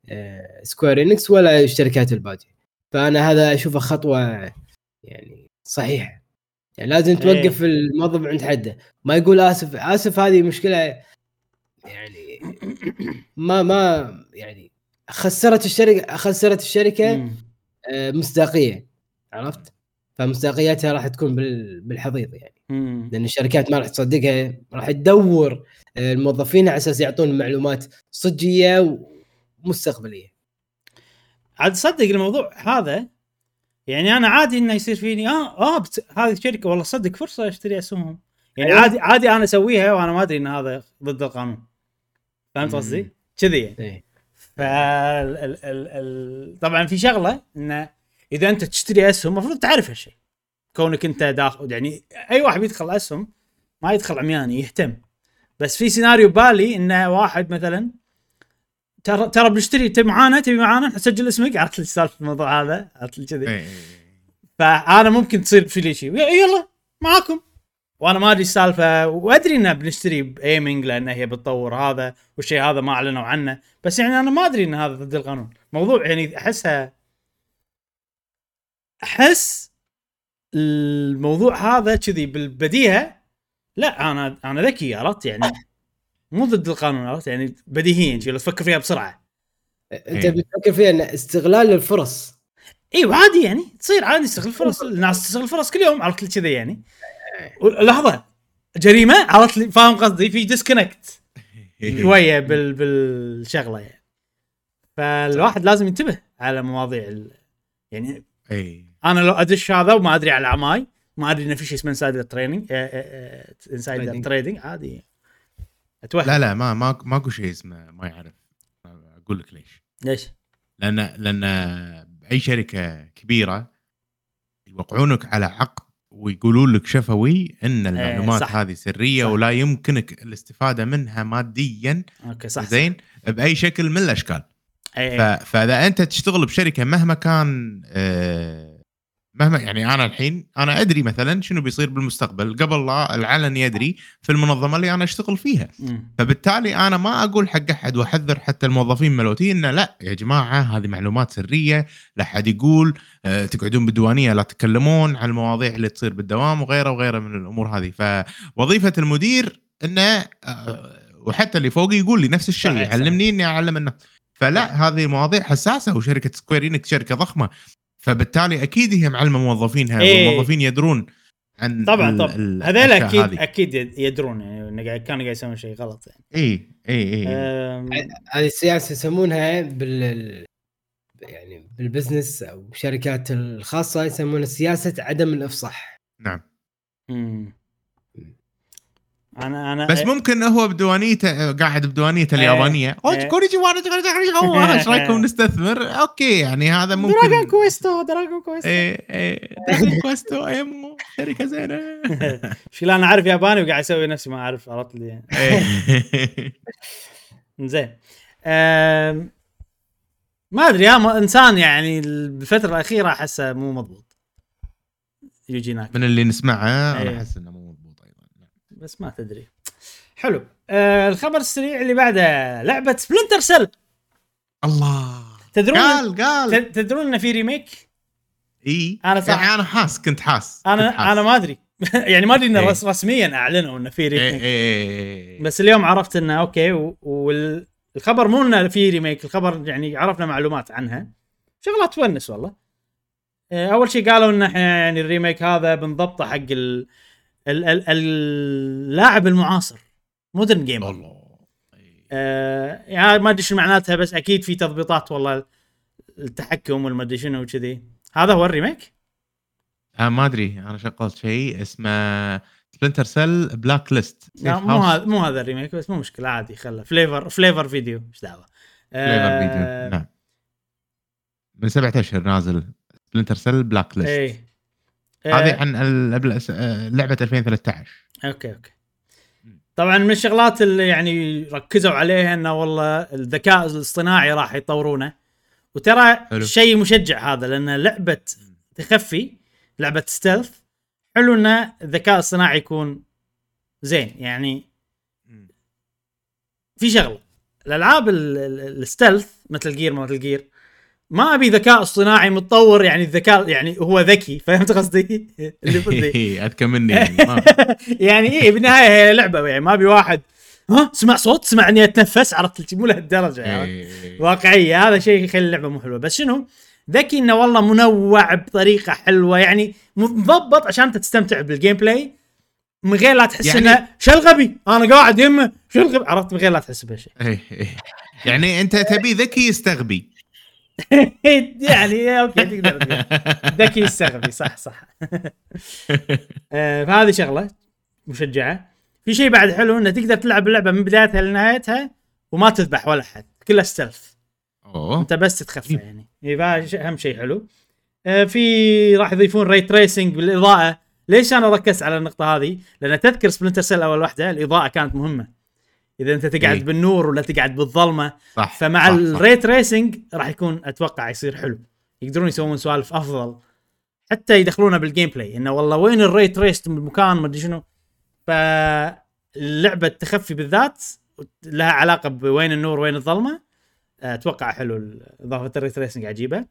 آه، سكوير انكس ولا الشركات الباقيه فأنا هذا أشوفه خطوة يعني صحيحة. يعني لازم توقف الموظف عند حده. ما يقول آسف آسف هذه مشكلة يعني ما ما يعني خسرت الشركة خسرت الشركة. آه، مصداقية عرفت؟ فمصداقيتها راح تكون بال- بالحضيض يعني مم. لأن الشركات ما راح تصدقها راح تدور آه، الموظفين على أساس يعطون معلومات صجية ومستقبلية عاد تصدق الموضوع هذا يعني أنا عادي إنه يصير فيني آه آه بت... هذه الشركة والله صدق فرصة أشتري اسهمهم يعني أيوة. عادي عادي أنا أسويها وأنا ما أدري إن هذا ضد القانون فهمت. قصدي؟ كذي يعني ف ال... ال... ال... ال... طبعا في شغلة انه إذا أنت تشتري أسهم المفروض تعرف هالشيء. كونك أنت داخل يعني أي واحد بيدخل أسهم ما يدخل عمياني يهتم. بس في سيناريو بالي انه واحد مثلا ترى ترى بنشتري تبي معانا تبي معانا نسجل اسمك عرفت لي سالفه الموضوع هذا عرفت لي كذي. إيه. فأنا ممكن تصير في لي شيء. يلا معاكم. وأنا ما أدري السالفة وأدري إنه بنشتري بايمنج لأن هي بتطور هذا والشيء هذا ما أعلنوا عنه. بس يعني أنا ما أدري إن هذا ضد القانون. موضوع يعني أحسها أحس الموضوع هذا كذي بالبديهة. لا أنا أنا ذكي عرفت يعني؟ مو ضد القانون عرفت يعني؟ بديهيا لو تفكر فيها بسرعة. أنت إيه. بتفكر فيها إن استغلال الفرص. أيوه عادي يعني تصير عادي تستغل فرص الناس تستغل فرص كل يوم عرفت كذا يعني. لحظة. جريمة؟ عرفت لي فاهم قصدي؟ في disconnect شوية بال بالشغلة يعني. فالواحد لازم ينتبه على مواضيع ال... يعني إي. أنا لو أدش هذا وما أدري على عماي ما أدري انه في شيء اسمه insider training insider Trading. trading عادي. أتوهم. لا لا ما ما ماكو شيء اسمه ما يعرف. أقول لك ليش. ليش؟ لأن لأن باي شركة كبيرة يوقعونك على عقد ويقولون لك شفوي إن المعلومات صح. هذه سرية صح. ولا يمكنك الاستفادة منها ماديا أوكي صح زين بأي شكل من الأشكال. اي فإذا أنت تشتغل بشركة مهما كان آه، مهما يعني أنا الحين أنا أدري مثلا شنو بيصير بالمستقبل. قبل لا العلن يدري في المنظمة اللي أنا أشتغل فيها. فبالتالي أنا ما أقول حق أحد وأحذر حتى الموظفين ملوتي إنه لا يا جماعة هذه معلومات سرية. لا أحد يقول آه، تقعدون بالديوانية لا تتكلمون عن المواضيع اللي تصير بالدوام وغيره وغيره من الأمور هذه. فوظيفة المدير إنه آه، وحتى اللي فوقي يقول لي نفس الشيء صحيح، يعلمني إني أعلم الناس. فلا هذه مواضيع حساسة وشركة سكوير إنكس شركة ضخمة. فبالتالي أكيد هي معلمة موظفينها إيه. والموظفين يدرون عن طبعا طبعا هذول أكيد هذه. أكيد يد- يدرون يعني قاعد كانوا قاعد يسوون شيء غلط يعني إي إي إي هذه السياسة يسمونها بال يعني بال business أو الشركات الخاصة يسمونها سياسة عدم الإفصاح نعم مم. أنا أنا بس ممكن هو بديوانيته قاعد بديوانيته إيه. اليابانية. إيه. كوريجي إيش رأيكم نستثمر؟ أوكي يعني هذا دراجون ممكن كويستو دراجون كويستو. إيه إيه. دراجون كويستو ايمو شركة زينة. شيل أنا أعرف ياباني وقاعد أسوي نفسي ما أعرف عرفت لي. يعني. إيه. زين ما أدري يا إنسان يعني بالفترة الأخيرة أحسه مو مضبوط. يجي هناك من اللي نسمعه إيه. أنا أحس إنه مو مضبوط أيضا بس ما تدري. حلو. أه الخبر السريع اللي بعده لعبة سبلنتر سيل الله. تدرون قال قال. تد- تدرون انه في remake إي. أنا صح. يعني أنا حاس كنت حاس كنت أنا حاس. أنا ما أدري. يعني ما أدري انه إيه. رس- رسميا أعلنوا انه في إيه remake إيه. بس اليوم عرفت إنه أوكي والخبر مو انه في remake الخبر يعني عرفنا معلومات عنها. شغلات تونس والله. آه، أول شيء قالوا إن إحنا يعني ال remake هذا بنضبطه حق ال... ال... ال... اللاعب المعاصر. modern gamer الله آه يعني ما أدري شو معناتها بس أكيد في تضبيطات والله. التحكم والما ادري شنو وكذي. هذا هو ال remake؟ آه ما أدري. أنا شغلت شيء اسمه Splinter Cell Blacklist لا مو هذا مو هذا ال remake بس مو مشكلة عادي خله. flavor flavor video إيش دعوة؟ flavor video آه، نعم. من سبعة اشهر نازل سبلنتر سيل بلاك ليست إيه. هذه آه، عن آه، لعبة 2013 أوكي أوكي. طبعا من الشغلات اللي يعني ركزوا عليها إنه والله الذكاء الاصطناعي راح يطورونه. وترى. شيء مشجع هذا لأن لعبة تخفي لعبة stealth حلو ان الذكاء الاصطناعي يكون زين. يعني في شغلة الألعاب ال- ال- ال stealth Metal Gear Metal Gear ما أبي ذكاء اصطناعي متطور يعني الذكاء يعني هو ذكي فهمت قصدي؟ اللي بدي أذكى مني يعني يعني إيه بالنهاية هي لعبة يعني ما أبي واحد ها سمع صوت سمع إني أتنفس عرفت؟ مو لهالدرجة يعني. إيه. واقعية هذا شيء يخلي اللعبة مو حلوة. بس شنو؟ ذكي إنه والله منوع بطريقة حلوة يعني مضبط عشان أنت تستمتع بال gameplay من غير لا تحس يعني- إنه شو الغبي؟ أنا قاعد يمه شو الغبي؟ عرفت؟ من غير لا تحس بهالشيء. إيه، إيه. يعني أنت تبي ذكي يستغبي. يعني أوكي تقدر. ذكي يستغبي صح صح. آه، فهذه شغلة مشجعة. في شيء بعد حلو إنه تقدر تلعب اللعبة من بدايتها لنهايتها وما تذبح ولا حد كلها stealth أوه. أنت بس تتخفى يعني. إيه، فهذا شيء- أهم شيء حلو. آه، في راح يضيفون ray tracing بالإضاءة. ليش أنا ركزت على النقطة هذه؟ لأن تذكر Splinter Cell أول واحدة الإضاءة كانت مهمة. إذا أنت تقعد إيه. بالنور ولا تقعد بالظلمة صح فمع. ال ray tracing راح يكون أتوقع يصير حلو يقدرون يسوون سوالف أفضل حتى يدخلونه بال gameplay إنه والله وين ال ray tracing بالمكان ما أدري شنو فاللعبة التخفي بالذات لها علاقة بوين النور وين الظلمة أتوقع حلو إضافة ال ray tracing عجيبة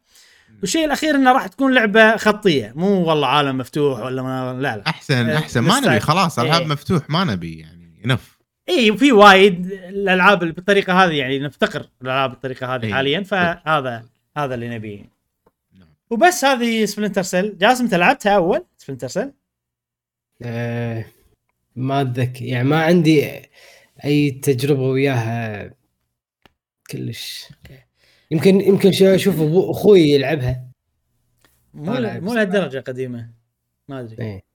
والشيء الأخير إنه راح تكون لعبة خطية مو والله عالم مفتوح ولا ما لا لا أحسن آه، أحسن ما. نبي خلاص العاب إيه. مفتوح ما نبي يعني انف اي وفي وايد الألعاب اللي بالطريقة هذه يعني نفتقر الألعاب بالطريقة هذه إي. حاليا فهذا هذا اللي نبيه. نعم. وبس هذه Splinter Cell جاسم أنت لعبتها أول Splinter Cell آه، ما أتذكر. يعني ما عندي أي تجربة وياها كلش. يمكن يمكن شو- أشوف أخوي يلعبها. مو مو لهالدرجة قديمة. ما أدري. إيه.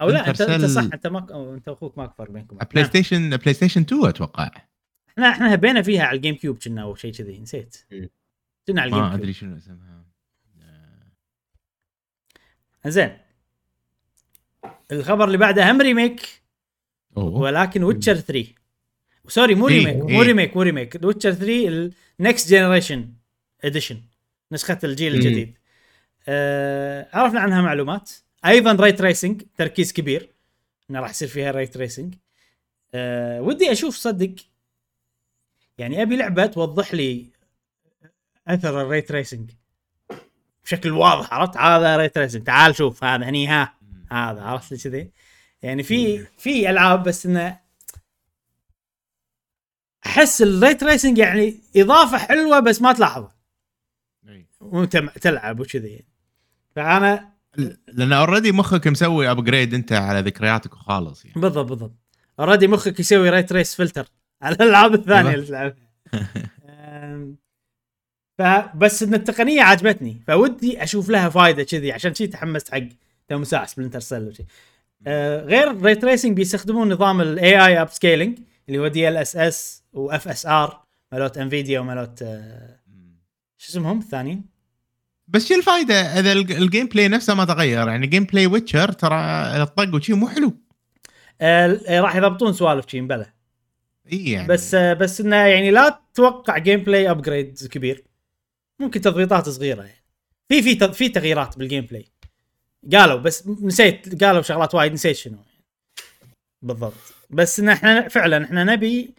أو لا انت أنت صح أنت ما أنت واخوك ماكو فرق بينكم PlayStation PlayStation 2 أتوقع. إحنا إحنا هبينا فيها على ال GameCube كنا أو شيء كذي نسيت. مم. كنا على الجيم ما أدري شنو اسمها. زين الخبر اللي بعده هم remake أوه. ولكن Witcher 3 sorry مو إيه، remake مو إيه. remake مو remake Witcher 3 ال next generation edition نسخة الجيل. الجديد. آه عرفنا عنها معلومات. أيضا ray tracing تركيز كبير. انه راح يصير فيها ray tracing آه ودي أشوف صدق يعني أبي لعبة توضح لي أثر ال ray tracing بشكل واضح عرفت؟ هذا ray tracing تعال شوف هذا هني ها هذا عرفت؟ كذي. يعني في في ألعاب بس إنه أحس ال ray tracing يعني إضافة حلوة بس ما تلاحظها. وأنت تلعب وكذي. فأنا لأن already مخك مسوي upgrade أنت على ذكرياتك وخلاص يعني. بالضبط بالضبط. already مخك يسوي ray trace filter على الألعاب الثانية أيوة. اللي تلعبها. فبس إن التقنية عجبتني فودي أشوف لها فائده كذي عشان شي تحمست حق تو ساعه Splinter Cell وشي. آه، غير ال ray tracing بيستخدمون نظام ال AI upscaling اللي هو دي ال اس اس واف اس ار مالوت Nvidia ومالوت آه، شو اسمهم الثانيين؟ بس شو الفائده إذا الج- ال gameplay نفسه ما تغير؟ يعني gameplay Witcher ترى الطق وشي مو حلو. آه، راح يضبطون سوالف شي بلا إي يعني. بس آه، بس إنه يعني لا تتوقع gameplay upgrade كبير. ممكن تضبيطات صغيرة يعني. في في في تغييرات بال gameplay. قالوا بس نسيت قالوا شغلات وايد نسيت شنو بالضبط. بس إن إحنا فعلا إحنا نبي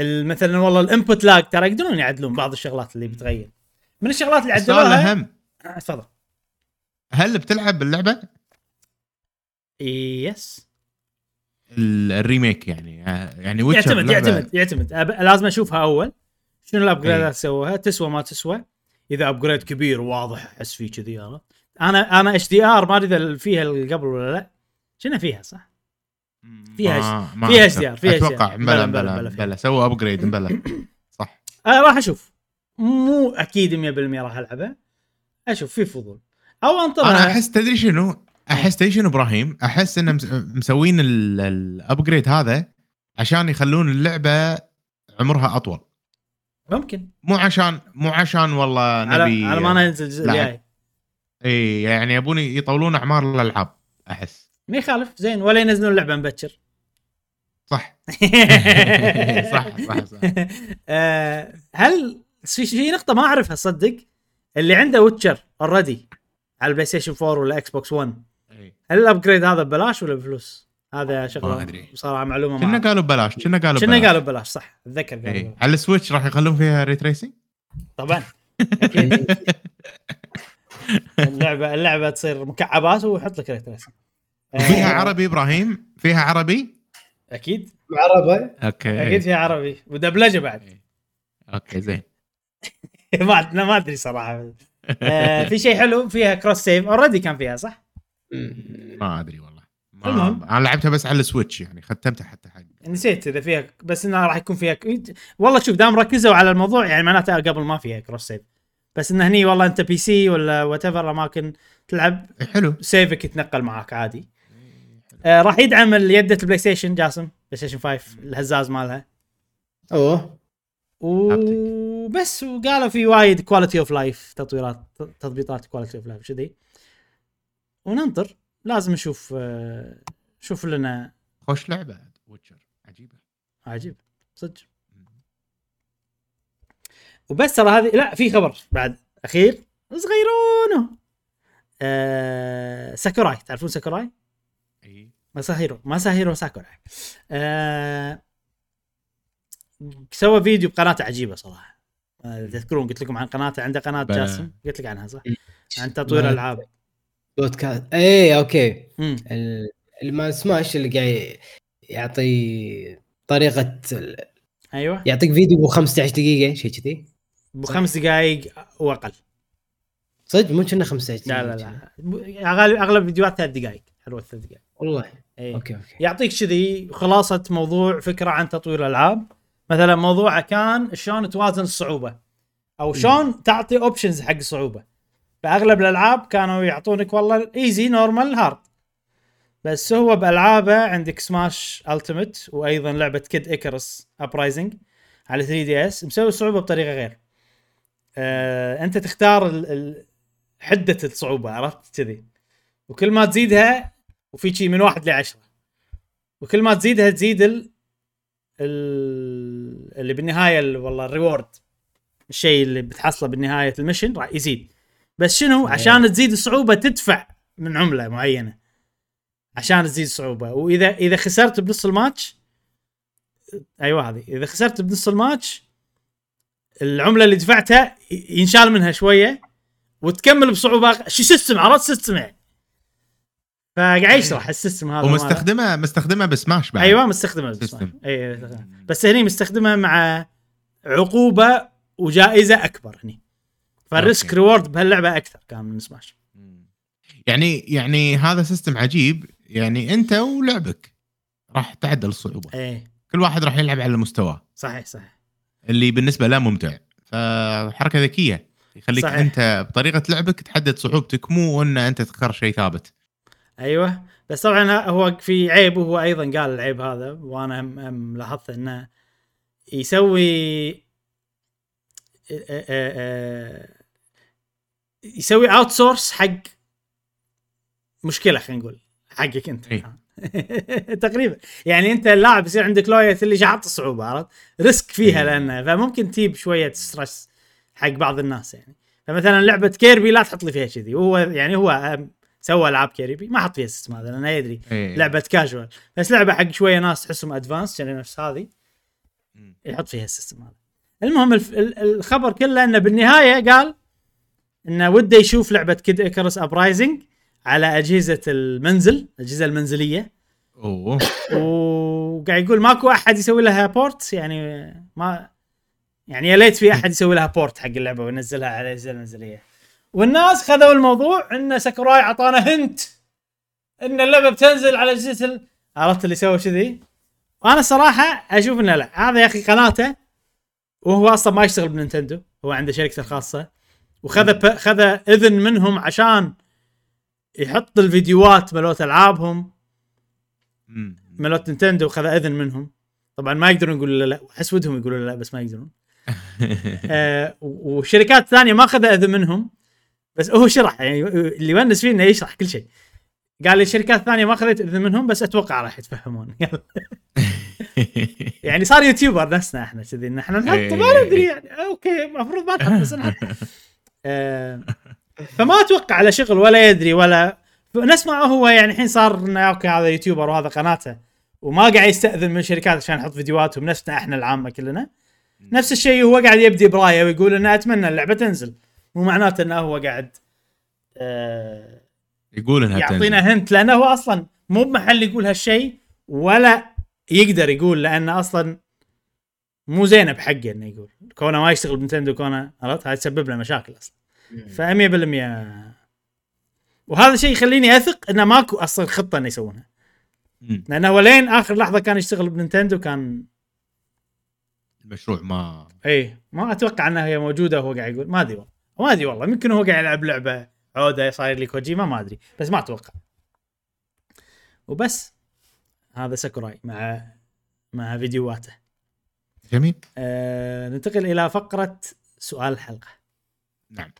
مثلا والله ال input lag ترى يقدرون يعدلون بعض الشغلات اللي بتغير. من الشغلات اللي السؤال عدلوها؟ الأهم. آه، تفضل. هل بتلعب باللعبة؟ yes ال- ال remake يعني يعني Witcher يعتمد يعتمد يعتمد. لازم أشوفها أول. شنو ال upgrade ات سووها تسوى ما تسوى. إذا upgrade كبير واضح أحس فيه كذي عرفت أنا أنا HDR ما أدري إذا فيها اللي قبل ولا لا. شنو فيها صح؟ فيها ما فيها أذكر. HDR فيها أتوقع. بلا بلا- بلا- بلا بلا. بلا. سووا upgrade بلا. صح. أنا راح أشوف. مو أكيد 100% راح العبها أشوف في فضول. أو انطر أنا أحس تدري شنو؟ أحس تدري شنو إبراهيم؟ أحس ان مس- مسوين ال- ال upgrade هذا عشان يخلون اللعبة عمرها أطول. ممكن. مو عشان مو عشان والله نبي على ما ننزل الجزء. الجاي. إي يعني يبون يطولون أعمار الألعاب أحس. ما يخالف. زين ولا ينزلون اللعبه مبكر. صح. صح صح صح. آه، هل في في نقطة ما أعرفها صدق؟ اللي عنده ويتشر already على البلاي ستيشن 4 ولا إكس بوكس 1 إي. هل ال upgrade هذا ببلاش ولا بفلوس؟ هذا شغلة ما أدري. بصراحه معلومة كنا ما قالوا ببلاش كنا قالوا كنا ببلاش. قالوا ببلاش صح. أتذكر قالوا. على السويتش راح يخلون فيها ray tracing طبعا. أكيد اللعبه اللعبة تصير مكعبات ويحط لك ray tracing. آه، فيها عربي إبراهيم؟ فيها عربي؟ أكيد. عربي okay. أكيد فيها عربي. ودبلجة بعد. okay زين. ما أنا ما أدري صراحة. آه، في شيء حلو؟ فيها cross save already كان فيها صح؟ ما أدري والله. ما المهم. أنا لعبتها بس على السويتش يعني ختمتها حتى حق نسيت إذا فيها بس إنها راح يكون فيها والله شوف دام ركزوا على الموضوع يعني معناته قبل ما فيها cross save بس انه هني والله أنت PC ولا whatever أماكن تلعب حلو. save ك يتنقل معاك عادي. آه راح يدعم يده البلاي ستيشن جاسم بلاي ستيشن 5 الهزاز مالها. أوه. وبس وقالوا في وايد quality of life تطويرات تطبيقات quality of life كذي. وننطر. لازم نشوف آه، شوف لنا. خوش لعبة ويتشر عجيبة. عجيب. صدق. وبس ترى هذه لا في خبر بعد أخير. صغيرونه. آه ساكوراي. تعرفون ساكوراي؟ إي. مساهيرو مساهيرو ساكوراي. آه سوى فيديو بقناته عجيبة صراحة. تذكرون قلت لكم عن قناته عنده قناة بلى. جاسم؟ قلت لك عنها صح؟ عن تطوير ما- العاب بودكاست. اي okay. مم. ال- اللي ما سماش اللي قاعد يعطي طريقة ال- أيوه. يعطيك فيديو ب 15 دقيقة شيء كذي. بخمس دقائق وأقل. صدق؟ مو كنا 15 لا دقيقة. لا. لا اغلب أغلب فيديوهات ثلاث دقائق حلوة ثلاث دقائق. والله. اي okay okay. يعطيك كذي خلاصة موضوع فكرة عن تطوير الألعاب. مثلا موضوعه كان شلون توازن الصعوبة أو شلون تعطي options حق الصعوبه فأغلب الألعاب كانوا يعطونك والله easy normal hard بس هو بألعابه عندك سماش ألتيمت وأيضا لعبة كيد ايكرس ابرايزنج على 3 دي اس مسوي الصعوبه بطريقة غير. آه أنت تختار ال ال حدة الصعوبة عرفت؟ كذي. وكل ما تزيدها وفي شيء من واحد لعشرة. وكل ما تزيدها تزيد ال ال اللي بالنهاية ال- والله ال reward الشيء اللي بتحصله بالنهاية ال mission راح يزيد. بس شنو؟ عشان تزيد الصعوبه تدفع من عملة معينة. عشان تزيد الصعوبه واذا إذا خسرت بنص الماتش أيوه هذه. إذا خسرت بنص الماتش العملة اللي دفعتها ينشال منها شوية وتكمل بصعوبة. شو system عرفت system يعني؟ فقاعد يشرح ال system هذا. ومستخدمه مستخدمة بسماش بعد. أيوه مستخدمة system. اي بس هني مستخدمها مع عقوبة وجائزة أكبر هني. فال risk. reward بهاللعبة أكثر كان من سماش. يعني يعني هذا system عجيب. يعني أنت ولعبك راح تعدل الصعوبة. اي كل واحد راح يلعب على مستواه. صحيح صحيح. اللي بالنسبة له ممتع. فحركة ذكية. يخليك. صحيح. أنت بطريقة لعبك تحدد صعوبتك مو إن أنت تختار شيء ثابت. أيوه. بس طبعا هو في عيب وهو أيضا قال العيب هذا وأنا هم, هم لاحظت إنه يسوي يسوي outsource حق مشكلة خلينا نقول حقك أنت. إي. تقريبا. يعني أنت اللاعب يصير عندك اللي هو اللي يحط الصعوبه عرفت؟ risk فيها إي. لأنه فممكن تجيب شوية stress حق بعض الناس يعني. فمثلا لعبة كيربي لا تحط لي فيها كذي وهو يعني هو سوى ألعاب كيربي ما حط فيها ال system هذا لأنه يدري إيه. لعبة كاجوال بس لعبة حق شوية ناس تحسهم advance يعني نفس هذه. يحط فيها ال system هذا. المهم الف- ال- الخبر كله إنه بالنهاية قال إنه وده يشوف لعبة كيد ايكرس ابرايزنج على أجهزة المنزل الأجهزة المنزلية. أوه. وقاعد يقول ماكو أحد يسوي لها port يعني ما يعني يا ليت في أحد يسوي لها بورت حق اللعبة وينزلها على الأجهزة المنزلية. والناس خذوا الموضوع إن ساكوراي أعطانا هنت إن اللعبة بتنزل على اجهزه. عرفت اللي سوى كذي وأنا صراحة أشوف إنه لا. هذا يا أخي قناته وهو أصلا ما يشتغل بنينتندو. هو عنده شركته الخاصه وخذ. خذ إذن منهم عشان يحط الفيديوهات ملوت ألعابهم. مالوت نينتندو خذ إذن منهم. طبعا ما يقدرون يقولوا لا لا. أحس ودهم يقولوا لا, بس ما يقدرون. آه وشركات ثانية ما خذ إذن منهم. بس هو شرح يعني اللي يونس فيه إنه يشرح كل شيء. قال لي شركات ثانية ما أخذت إذن منهم بس أتوقع راح يتفهمون. يعني صار YouTuber نفسنا إحنا كذي إن إحنا نحط ما ندري يعني okay المفروض ما نحط بس نحط. آه، فما أتوقع على شغل ولا يدري ولا نسمع هو يعني الحين صار إنه okay هذا YouTuber وهذا قناته وما قاعد يستأذن من شركات عشان يحط فيديوهاتهم نفسنا إحنا العامة كلنا. نفس الشيء هو قاعد يبدي برايه ويقول إنه أتمنى اللعبة تنزل. مو معناته إنه هو قاعد آه يقول إنها يعطينا. hint لأنه هو أصلا مو بمحل يقول هالشيء ولا يقدر يقول لأنه أصلا مو زينة بحقه إنه يقول. كونه ما يشتغل ب Nintendo كونه عرفت؟ هاي تسبب له مشاكل أصلا. ف 100% وهذا الشيء يخليني أثق إنه ماكو أصلا خطة إنه يسوونها. لأنه هو لين آخر لحظة كان يشتغل بنتندو كان المشروع ما اي ما أتوقع انها هي موجودة وهو قاعد يقول. ما أدري والله. ما أدري والله يمكن هو قاعد يلعب لعبة عودة صاير لي كوجيما ما أدري بس ما أتوقع. وبس هذا ساكوراي مع مع فيديوهاته. جميل. آه ننتقل إلى فقرة سؤال الحلقة نعم.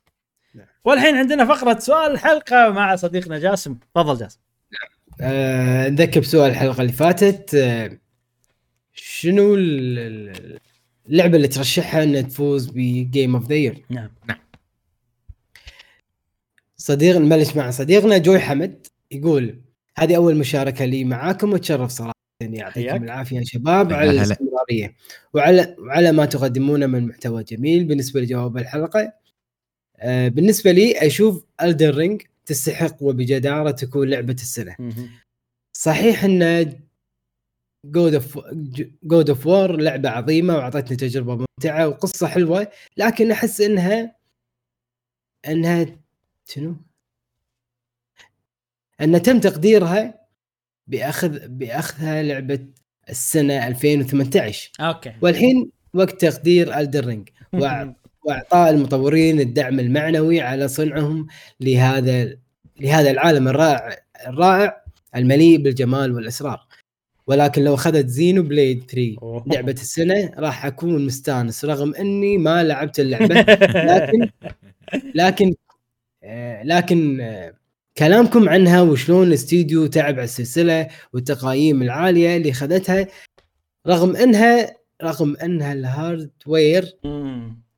والحين عندنا فقرة سؤال الحلقة مع صديقنا جاسم. تفضل جاسم. آه، نذكر بسؤال الحلقة اللي فاتت آه، شنو ال- ال- اللعبة اللي ترشحها إنها تفوز ب Game of the Year نعم. صديق نبلش مع صديقنا جوي حمد يقول هذه أول مشاركة لي معاكم وتشرف صراحة يعطيكم حياك. العافية يا شباب على. الاستمرارية وعلى وعلى ما تقدمونه من محتوى جميل بالنسبة لجواب الحلقة آه، بالنسبة لي أشوف Elden Ring تستحق وبجدارة تكون لعبة السنة. صحيح أن God of God of War لعبة عظيمة وأعطتني تجربة ممتعة وقصة حلوة لكن أحس إنها إنها شنو؟ أن تم تقديرها باخذ بأخذها لعبة السنة 2018 okay. والحين وقت تقدير Elden Ring وأعطاء المطورين الدعم المعنوي على صنعهم لهذا لهذا العالم الرائع الرائع المليء بالجمال والأسرار. ولكن لو أخذت Xenoblade 3 أوه. لعبة السنة راح أكون مستانس رغم أني ما لعبت اللعبة. لكن لكن لكن آه، كلامكم عنها وشلون الاستديو تعب على السلسلة والتقاييم العالية اللي خذتها رغم إنها رغم إنها ال hardware.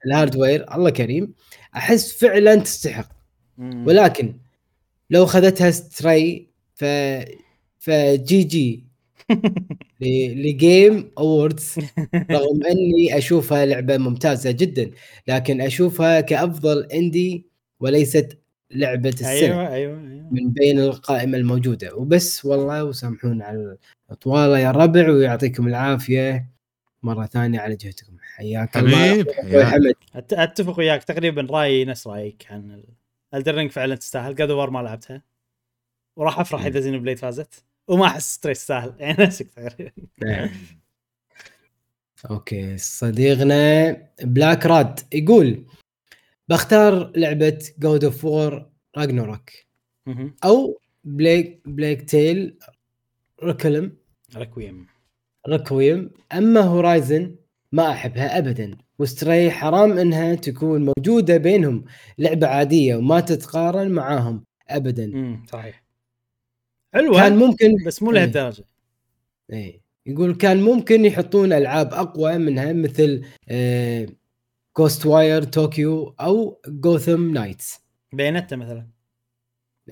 ال hardware الله كريم أحس فعلا تستحق. ولكن لو خذتها Stray ف فجي جي ل Game Awards رغم إني أشوفها لعبة ممتازة جدا لكن أشوفها كأفضل indie وليست لعبة السنة أيوه أيوه أيوه. من بين القائمة الموجودة. وبس والله وسامحونا على الاطواله يا ربع ويعطيكم العافية مرة ثانية على جهدكم حياك الله. حمد. أتفق وياك. تقريبا رأيي نفس رأيك عن Elden Ring فعلا تستاهل. God of War ما لعبتها. وراح أفرح إذا Xenoblade فازت. وما أحس Stray تستاهل. يعني نفسك تقريبا نعم. okay صديقنا بلاك راد يقول بختار لعبة God of War Ragnarok. أو Plague Plague Tale Requiem Requiem Requiem أما Horizon ما أحبها ابدا. و Stray حرام إنها تكون موجودة بينهم. لعبة عادية وما تتقارن معاهم ابدا. امم صحيح. حلوة. كان ممكن بس مو إيه. لهالدرجه إيه. يقول كان ممكن يحطون ألعاب أقوى منها مثل Ghostwire Tokyo أو Gotham Knights Bayonetta مثلا.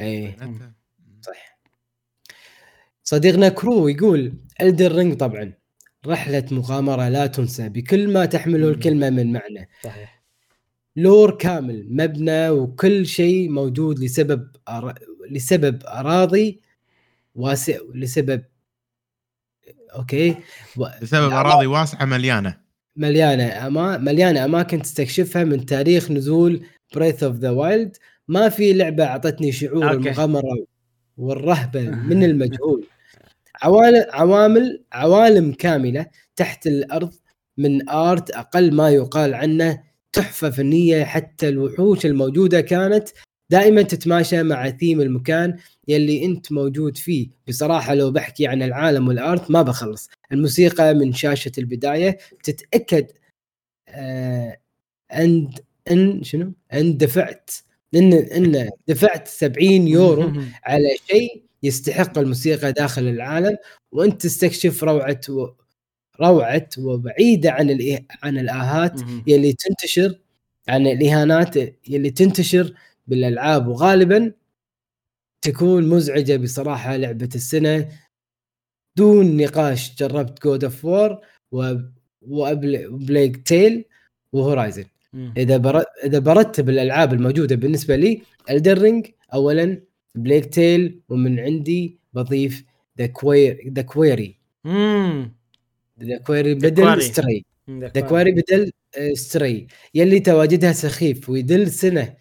إيه. صح. صديقنا كرو يقول Elden Ring طبعا. رحلة مغامرة لا تنسى. بكل ما تحمله. الكلمة من معنى. صحيح. lore كامل مبنى وكل شيء موجود لسبب أر... لسبب أراضي واسع لسبب okay. و... بسبب أراضي واسعة مليانة. مليانة أما... مليانة أماكن تستكشفها من تاريخ نزول Breath of the Wild ما في لعبة أعطتني شعور okay. المغامرة والرهبة من المجهول. عوالم عوامل عوالم كاملة تحت الأرض من art أقل ما يقال عنه. تحفة فنية حتى الوحوش الموجودة كانت دائما تتماشى مع ثيم المكان يلي أنت موجود فيه. بصراحة لو بحكي عن العالم والارت ما بخلص. الموسيقى من شاشة البداية بتتاكد آه ان أن شنو؟ أن دفعت ان إن دفعت 70 يورو على شيء يستحق الموسيقى داخل العالم وأنت تستكشف روعة و... روعة وبعيدة عن الإه... عن الآهات. يلي تنتشر عن الإهانات يلي تنتشر بالألعاب وغالبا تكون مزعجة بصراحة لعبة السنة دون نقاش جربت God of War و Plague Tale و Horizon. إذا بر... إذا برتب الألعاب الموجودة بالنسبة لي Elden Ring اولا Plague Tale ومن عندي بضيف The Quarry The Quarry. The Quarry بدل. Stray. The Quarry بدل آه، Stray يلي تواجدها سخيف ويدل سنة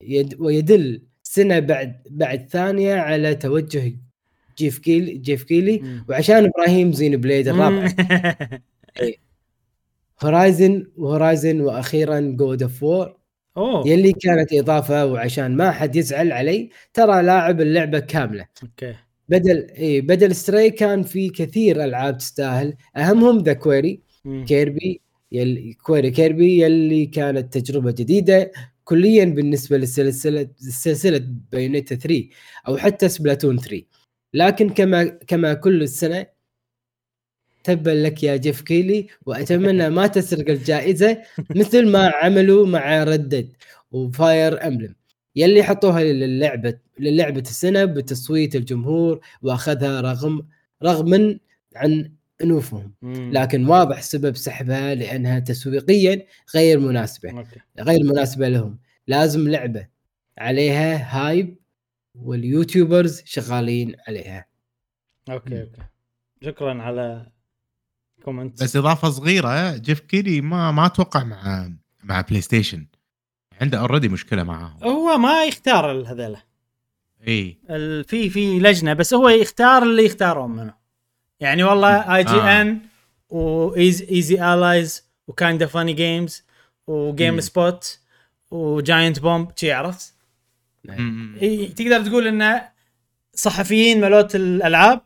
يد... ويدل سنة بعد بعد ثانية على توجه جيف كيلي جيف كيلي مم. وعشان إبراهيم Xenoblade الرابع. Horizon و Horizon وأخيرا God of War أوه. يلي كانت إضافة وعشان ما حد يزعل علي ترى لاعب اللعبة كاملة. okay. بدل اي بدل Stray كان في كثير ألعاب تستاهل. أهمهم The Quarry. Kirby يلي Quarry Kirby يلي كانت تجربة جديدة. كليا بالنسبة للسلسله سلسلة Bayonetta 3 أو حتى Splatoon 3 لكن كما كما كل السنة تبا لك يا جيف كيلي وأتمنى ما تسرق الجائزة مثل ما عملوا مع Red Dead و Fire Emblem يلي حطوها للعبه للعبة السنة بتصويت الجمهور وأخذها رغم رغما عن أنوفهم. لكن واضح سبب سحبها لأنها تسويقيا غير مناسبة. okay. غير مناسبة لهم. لازم لعبة عليها hype وال YouTubers شغالين عليها. okay okay. شكرا على comment بس إضافة صغيرة Geoff Keighley ما ما أتوقع مع مع PlayStation عنده already مشكلة معاهم. هو ما يختار هذيلا. اي ال- في في لجنة بس هو يختار اللي يختارون منه. يعني والله IG آه. N و Easy Easy Allies و Kinda Funny Games و GameSpot و Giant Bomb شي عرفت؟ م- م. إي، تقدر تقول انه صحفيين مالوت الألعاب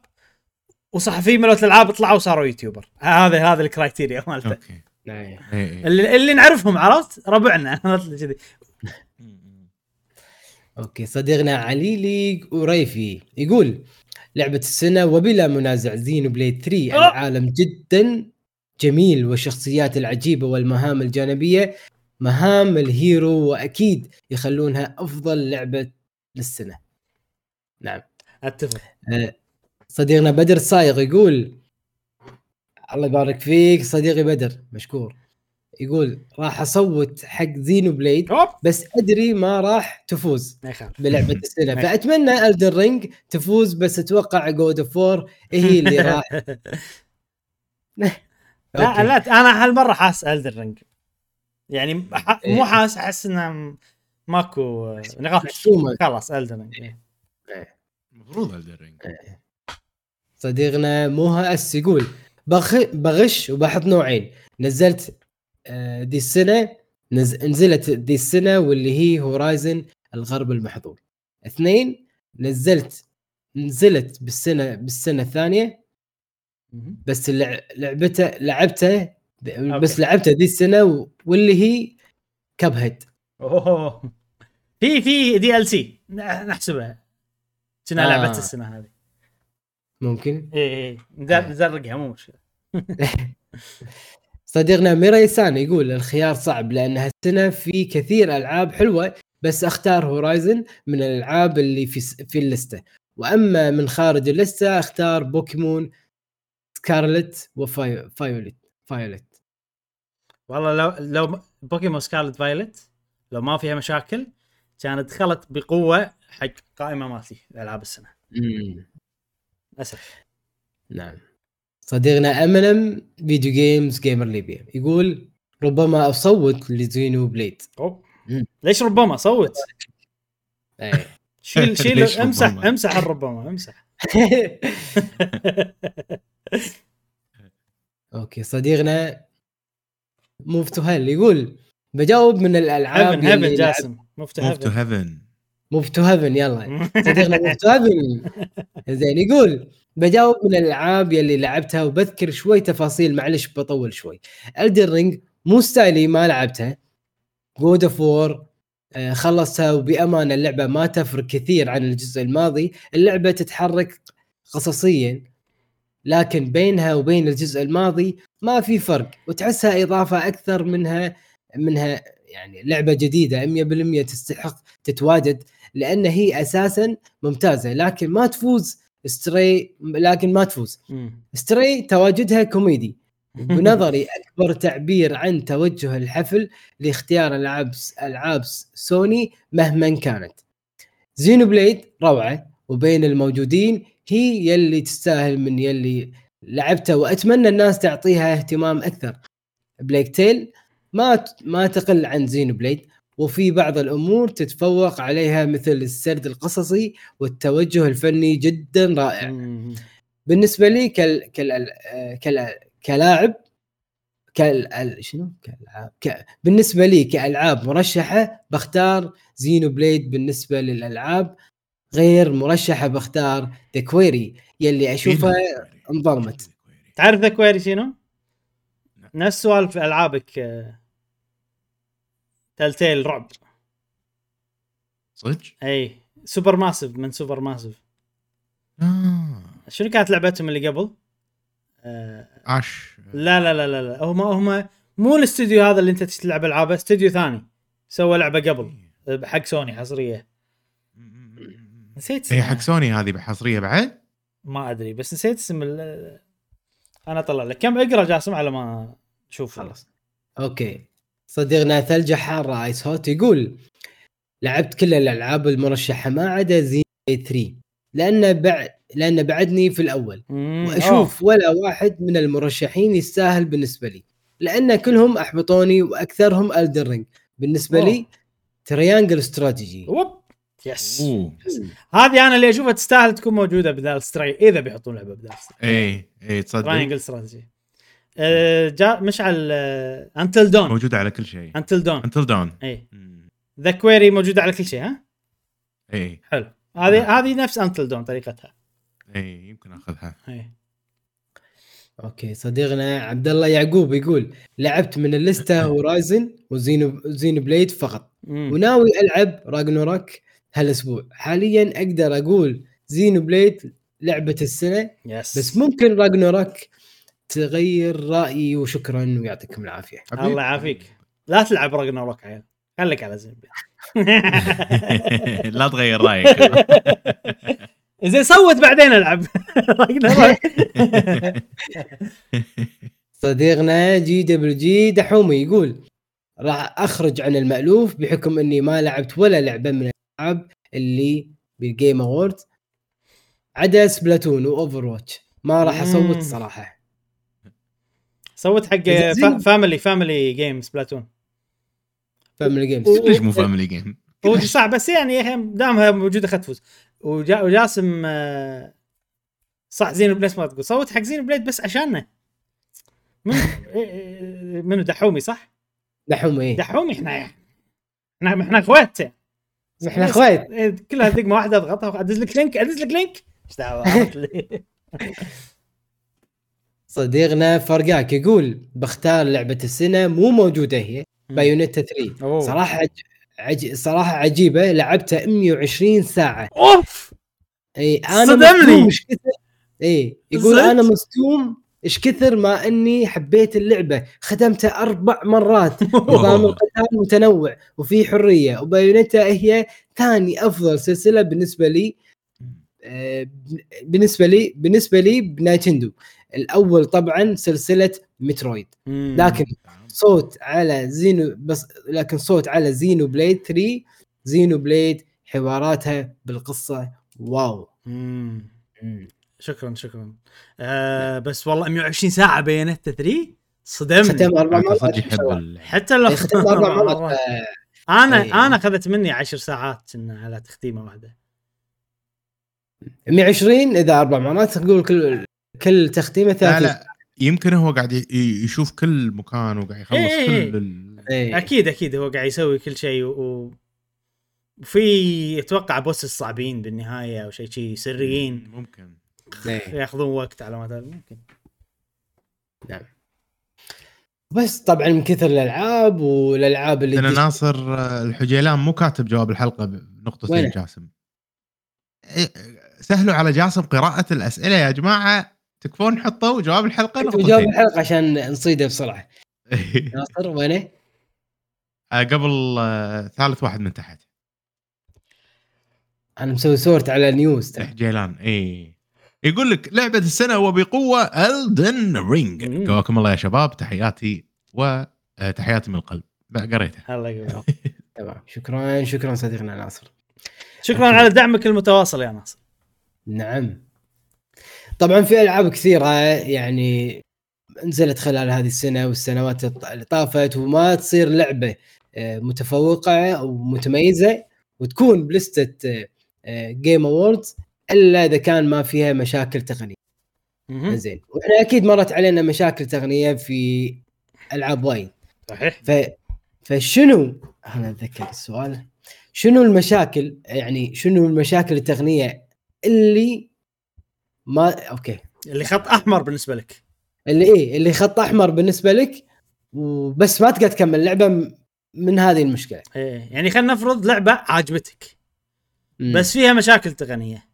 وصحفيين مالوت الألعاب طلعوا وصاروا YouTuber هذا هذا ال criteria مالته okay. إيه، إيه. اللي, اللي نعرفهم عرفت ربعنا كذي okay صديقنا عليلي وريفي يقول لعبة السنة وبلا منازع Xenoblade 3 أوه. العالم جدا جميل والشخصيات العجيبة والمهام الجانبية. مهام ال hero وأكيد يخلونها أفضل لعبة للسنة. نعم. أتفق. صديقنا بدر الصايغ يقول الله يبارك فيك صديقي بدر مشكور. يقول راح أصوت حق Xenoblade بس أدري ما راح تفوز بلعبة السنة. فأتمنى Elden Ring تفوز بس أتوقع God of War هي اللي راح. لا. لا أنا هالمرة حاس الدر رينج يعني إيه. مو حاس أحس انه ماكو نقاش. خلاص الدر رينج المفروض الدرينج صديقنا موها أس يقول بخ... بغش وبحط نوعين. نزلت دي السنة نز... نزلت دي السنة واللي هي هورايزن الغرب المحظور. اثنين نزلت نزلت بالسنة بالسنة الثانية بس. لعبته لعبته بس. لعبته دي السنة. واللي هي Cuphead أوه. في في DLC نحسبها. كنا آه. لعبه السنة هذه. ممكن. اي اي نزر- نزرقها مو مشكلة. صديقنا ميريسان يقول الخيار صعب لأن هالسنة في كثير ألعاب حلوة بس أختار Horizon من الألعاب اللي في في اللستة. وأما من خارج اللستة أختار Pokémon Scarlet و Violet فايولت والله لو لو Pokémon Scarlet Violet لو ما فيها مشاكل كانت دخلت بقوة حق قائمة مالتي العاب السنة. للأسف. نعم. صديقنا Eminem Video Games Gamer ليبيا يقول ربما أصوت ل Xenoblade. أوه. ليش ربما؟ صوت. إيه. شيل شيل امسح ربما؟ امسح الربما امسح. okay صديقنا Move to Heaven يقول بجاوب من الألعاب Heaven Heaven جاسم. Move to Heaven Move to Heaven يلا. صديقنا Move to Heaven زين يقول بجاوب من الألعاب يلي لعبتها وبذكر شوي تفاصيل معلش بطول شوي. Elden Ring مو style ي ما لعبتها God of War خلصتها وبأمانة اللعبة ما تفرق كثير عن الجزء الماضي. اللعبة تتحرك قصصيا لكن بينها وبين الجزء الماضي ما في فرق وتحسها إضافة أكثر منها منها يعني لعبة جديدة 100% تستحق تتواجد لأن هي أساسا ممتازة لكن ما تفوز Stray لكن ما تفوز. Stray تواجدها كوميدي. بنظري أكبر تعبير عن توجه الحفل لاختيار العاب العاب سوني مهما كانت. Xenoblade روعة وبين الموجودين هي يلي تستاهل من يلي لعبته وأتمنى الناس تعطيها اهتمام أكثر. Plague Tale ما ما تقل عن Xenoblade. وفي بعض الأمور تتفوق عليها مثل السرد القصصي والتوجه الفني جدا رائع. مم. بالنسبة لي كال كال كال كلاعب كال شنو؟ كالعاب ك... بالنسبة لي كألعاب مرشحة بختار Xenoblade بالنسبة للألعاب. غير مرشحة بختار The Quarry يلي اشوفها انظلمت تعرف The Quarry شنو؟ نفس سوالف ألعابك آه، Telltale رعب. صدق؟ إي. Supermassive من Supermassive آه. شنو كانت لعبتهم اللي قبل؟ آه عاش. لا لا لا لا لا. هم هم مو الاستوديو هذا اللي انت تلعب العابه استوديو ثاني سوى لعبة قبل آه، حق سوني حصرية. نسيت هي. حق سوني هذه حصريه بعد؟ ما أدري بس نسيت اسم ال- أنا أطلع لك. كم اقرأ جاسم على ما تشوف خلاص. okay. صديقنا ثلجة حارة Ice Hot يقول لعبت كل الألعاب المرشحة ما عدا Xeno 3 لأن بعد لأن بعدني في الأول. وأشوف ولا واحد من المرشحين يستاهل بالنسبة لي لأن كلهم أحبطوني وأكثرهم Elden Ring بالنسبة أوه. لي Triangle Strategy أوه. ووب yes هذه أنا اللي أشوفها تستاهل تكون موجودة بدال Stray إذا بيحطون لعبة بدال Stray اي اي تصدق؟ Triangle Strategy آه، جاء مشعل Until Dawn موجودة على كل شيء. Until Dawn Until Dawn اي The Quarry موجوده على كل شيء ها؟ اي حلو. هذه هذه نفس Until Dawn طريقتها. اي يمكن أخذها. إيه. okay صديقنا عبد الله يعقوب يقول لعبت من الليستة Horizon و Xeno Xenoblade فقط. مم. وناوي ألعب Ragnarok هالأسبوع. حاليا أقدر أقول Xenoblade لعبة السنة بس بس ممكن Ragnarok تغير رأيي وشكرا ويعطيكم العافية. الله يعافيك. لا تلعب Ragnarok عيل خليك على Xeno لا تغير رأيك. زين صوت بعدين ألعب. صديقنا JWG دحومي يقول راح أخرج عن المألوف بحكم إني ما لعبت ولا لعبة من الألعاب اللي بال Game Award عدا Splatoon و Overwatch ما راح أصوت. صراحة. صوت حق Xeno. فا- family family game Splatoon family games ليش مو family game؟ هو صعب بس يعني يا أخي دامها موجودة خد تفوز وجا وجاسم آه، صح Xenoblade ما تقول صوت حق Xenoblade بس عشاننا من منو دحومي صح؟ دحومي إيه. دحومي إحنا إحنا إحنا اخوات إحنا إخوات إيه، كلها دقمة واحدة أضغطها أدز لك link أدز لك link إيش دعوة؟ صديقنا فرقاك يقول بختار لعبة السنة مو موجودة هي Bayonetta 3 أوه. صراحة عج... عج... صراحة عجيبة لعبتها 120 ساعة. أوف! إي أنا صدمني. إيش كثر إي يقول صدق؟ أنا مصدوم إيش كثر ما إني حبيت اللعبة. ختمتها أربع مرات. نظام القتال متنوع وفي حرية. و Bayonetta هي ثاني أفضل سلسلة بالنسبة لي آه، بالنسبة لي بالنسبة لي ب Nintendo. الأول طبعا سلسلة Metroid. مم. لكن صوت على Xeno بس لكن صوت على Xenoblade 3 Xenoblade حواراتها بالقصة wow. مم. شكرا شكرا. آه بس والله 120 ساعة Bayonetta 3 صدمني. ختم أربع مرات حتى لو ختم أربع مرات. أنا إيه. أنا أخذت مني 10 ساعات على تختيمة واحدة. 120 إذا أربع مرات تقول كل كل تختيمه لا 30 لا يمكن هو قاعد ي- يشوف كل مكان وقاعد يخلص إيه، إيه. كل ال... إيه. أكيد أكيد هو قاعد يسوي كل شيء و... وفي أتوقع بوس الصعبين بالنهاية أو شيء شيء سريين ممكن إيه. ياخذون وقت على ما تدري. ممكن بس طبعا من كثر الألعاب والألعاب اللي أنا تجي- ناصر الحجيلان مو كاتب جواب الحلقة بنقطتين؟ جاسم إيه، سهلوا على جاسم قراءة الأسئلة يا جماعة تكفون حطوا جواب الحلقة نقطتين. الحلقة عشان نصيده بسرعة. ناصر وينه؟ آه، قبل آه، ثالث واحد من تحت. أنا مسوي sort على newest ترى. حجيلان اي يقول لك لعبة السنة وبقوة Elden Ring. قواكم الله يا شباب. تحياتي وتحياتي من القلب. بقى قريتها الله يقويك تمام. شكرا شكرا صديقنا ناصر. شكرا على دعمك المتواصل يا ناصر. نعم. طبعا في ألعاب كثيرة يعني نزلت خلال هذه السنة والسنوات اللي طافت وما تصير لعبة آه، متفوقة أو متميزه وتكون بلستة Game Awards إلا إذا كان ما فيها مشاكل تقنية. زين. وإحنا أكيد مرت علينا مشاكل تقنية في ألعاب وايد. صحيح. ف فشنو أنا أتذكر السؤال شنو المشاكل يعني شنو المشاكل التقنية اللي ما أوكي. اللي خط أحمر بالنسبة لك. اللي إيه اللي خط أحمر بالنسبة لك وبس ما تقدر تكمل. اللعبه م- من هذه المشكلة. إيه. يعني خلينا نفرض لعبة عاجبتك. بس فيها مشاكل تقنية.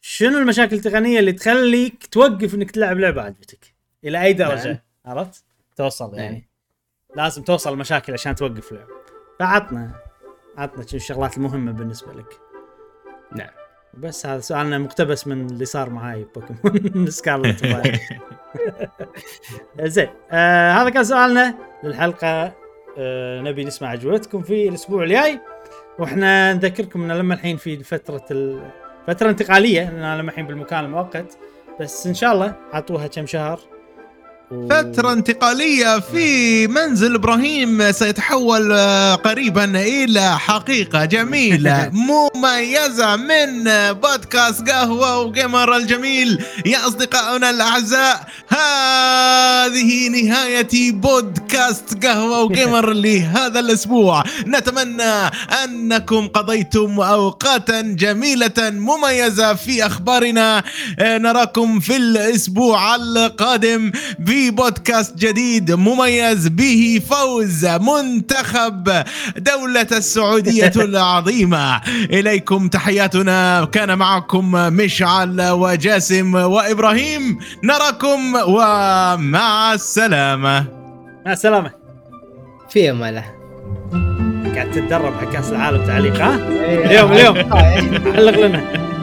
شنو المشاكل التقنية اللي تخليك توقف إنك تلعب لعبة عجبتك إلى أي درجة؟ نعم. عرفت؟ توصل يعني. نعم. لازم توصل المشاكل عشان توقف لعبة. فعطنا عطنا شنو الشغلات المهمة بالنسبة لك. نعم. بس هذا سؤالنا مقتبس من اللي صار معاي بوكيمون. سكارلت. زين آه هذا كان سؤالنا للحلقة. آه نبي نسمع أجوبتكم في الأسبوع الجاي. وإحنا نذكركم إن لما الحين في فترة ال... فترة انتقالية لأن لما الحين بالمكان المؤقت. بس إن شاء الله عطوها كم شهر. فترة انتقالية في منزل إبراهيم سيتحول آه، قريبا إلى حقيقة جميلة. مميزة من بودكاست قهوة وجيمر الجميل. يا اصدقائنا الأعزاء هذه نهاية بودكاست قهوة وجيمر لهذا الأسبوع. نتمنى أنكم قضيتم اوقاتا جميلة مميزة في أخبارنا. آه، نراكم في الأسبوع القادم. ببودكاست جديد مميز به فوز منتخب دولة السعودية العظيمة. إليكم تحياتنا. كان معكم مشعل وجاسم وإبراهيم. نراكم ومع السلامة. مع السلامة. في أمان الله قاعد تتدرب على كأس العالم تعليق ها؟ اليوم اليوم. علق لنا.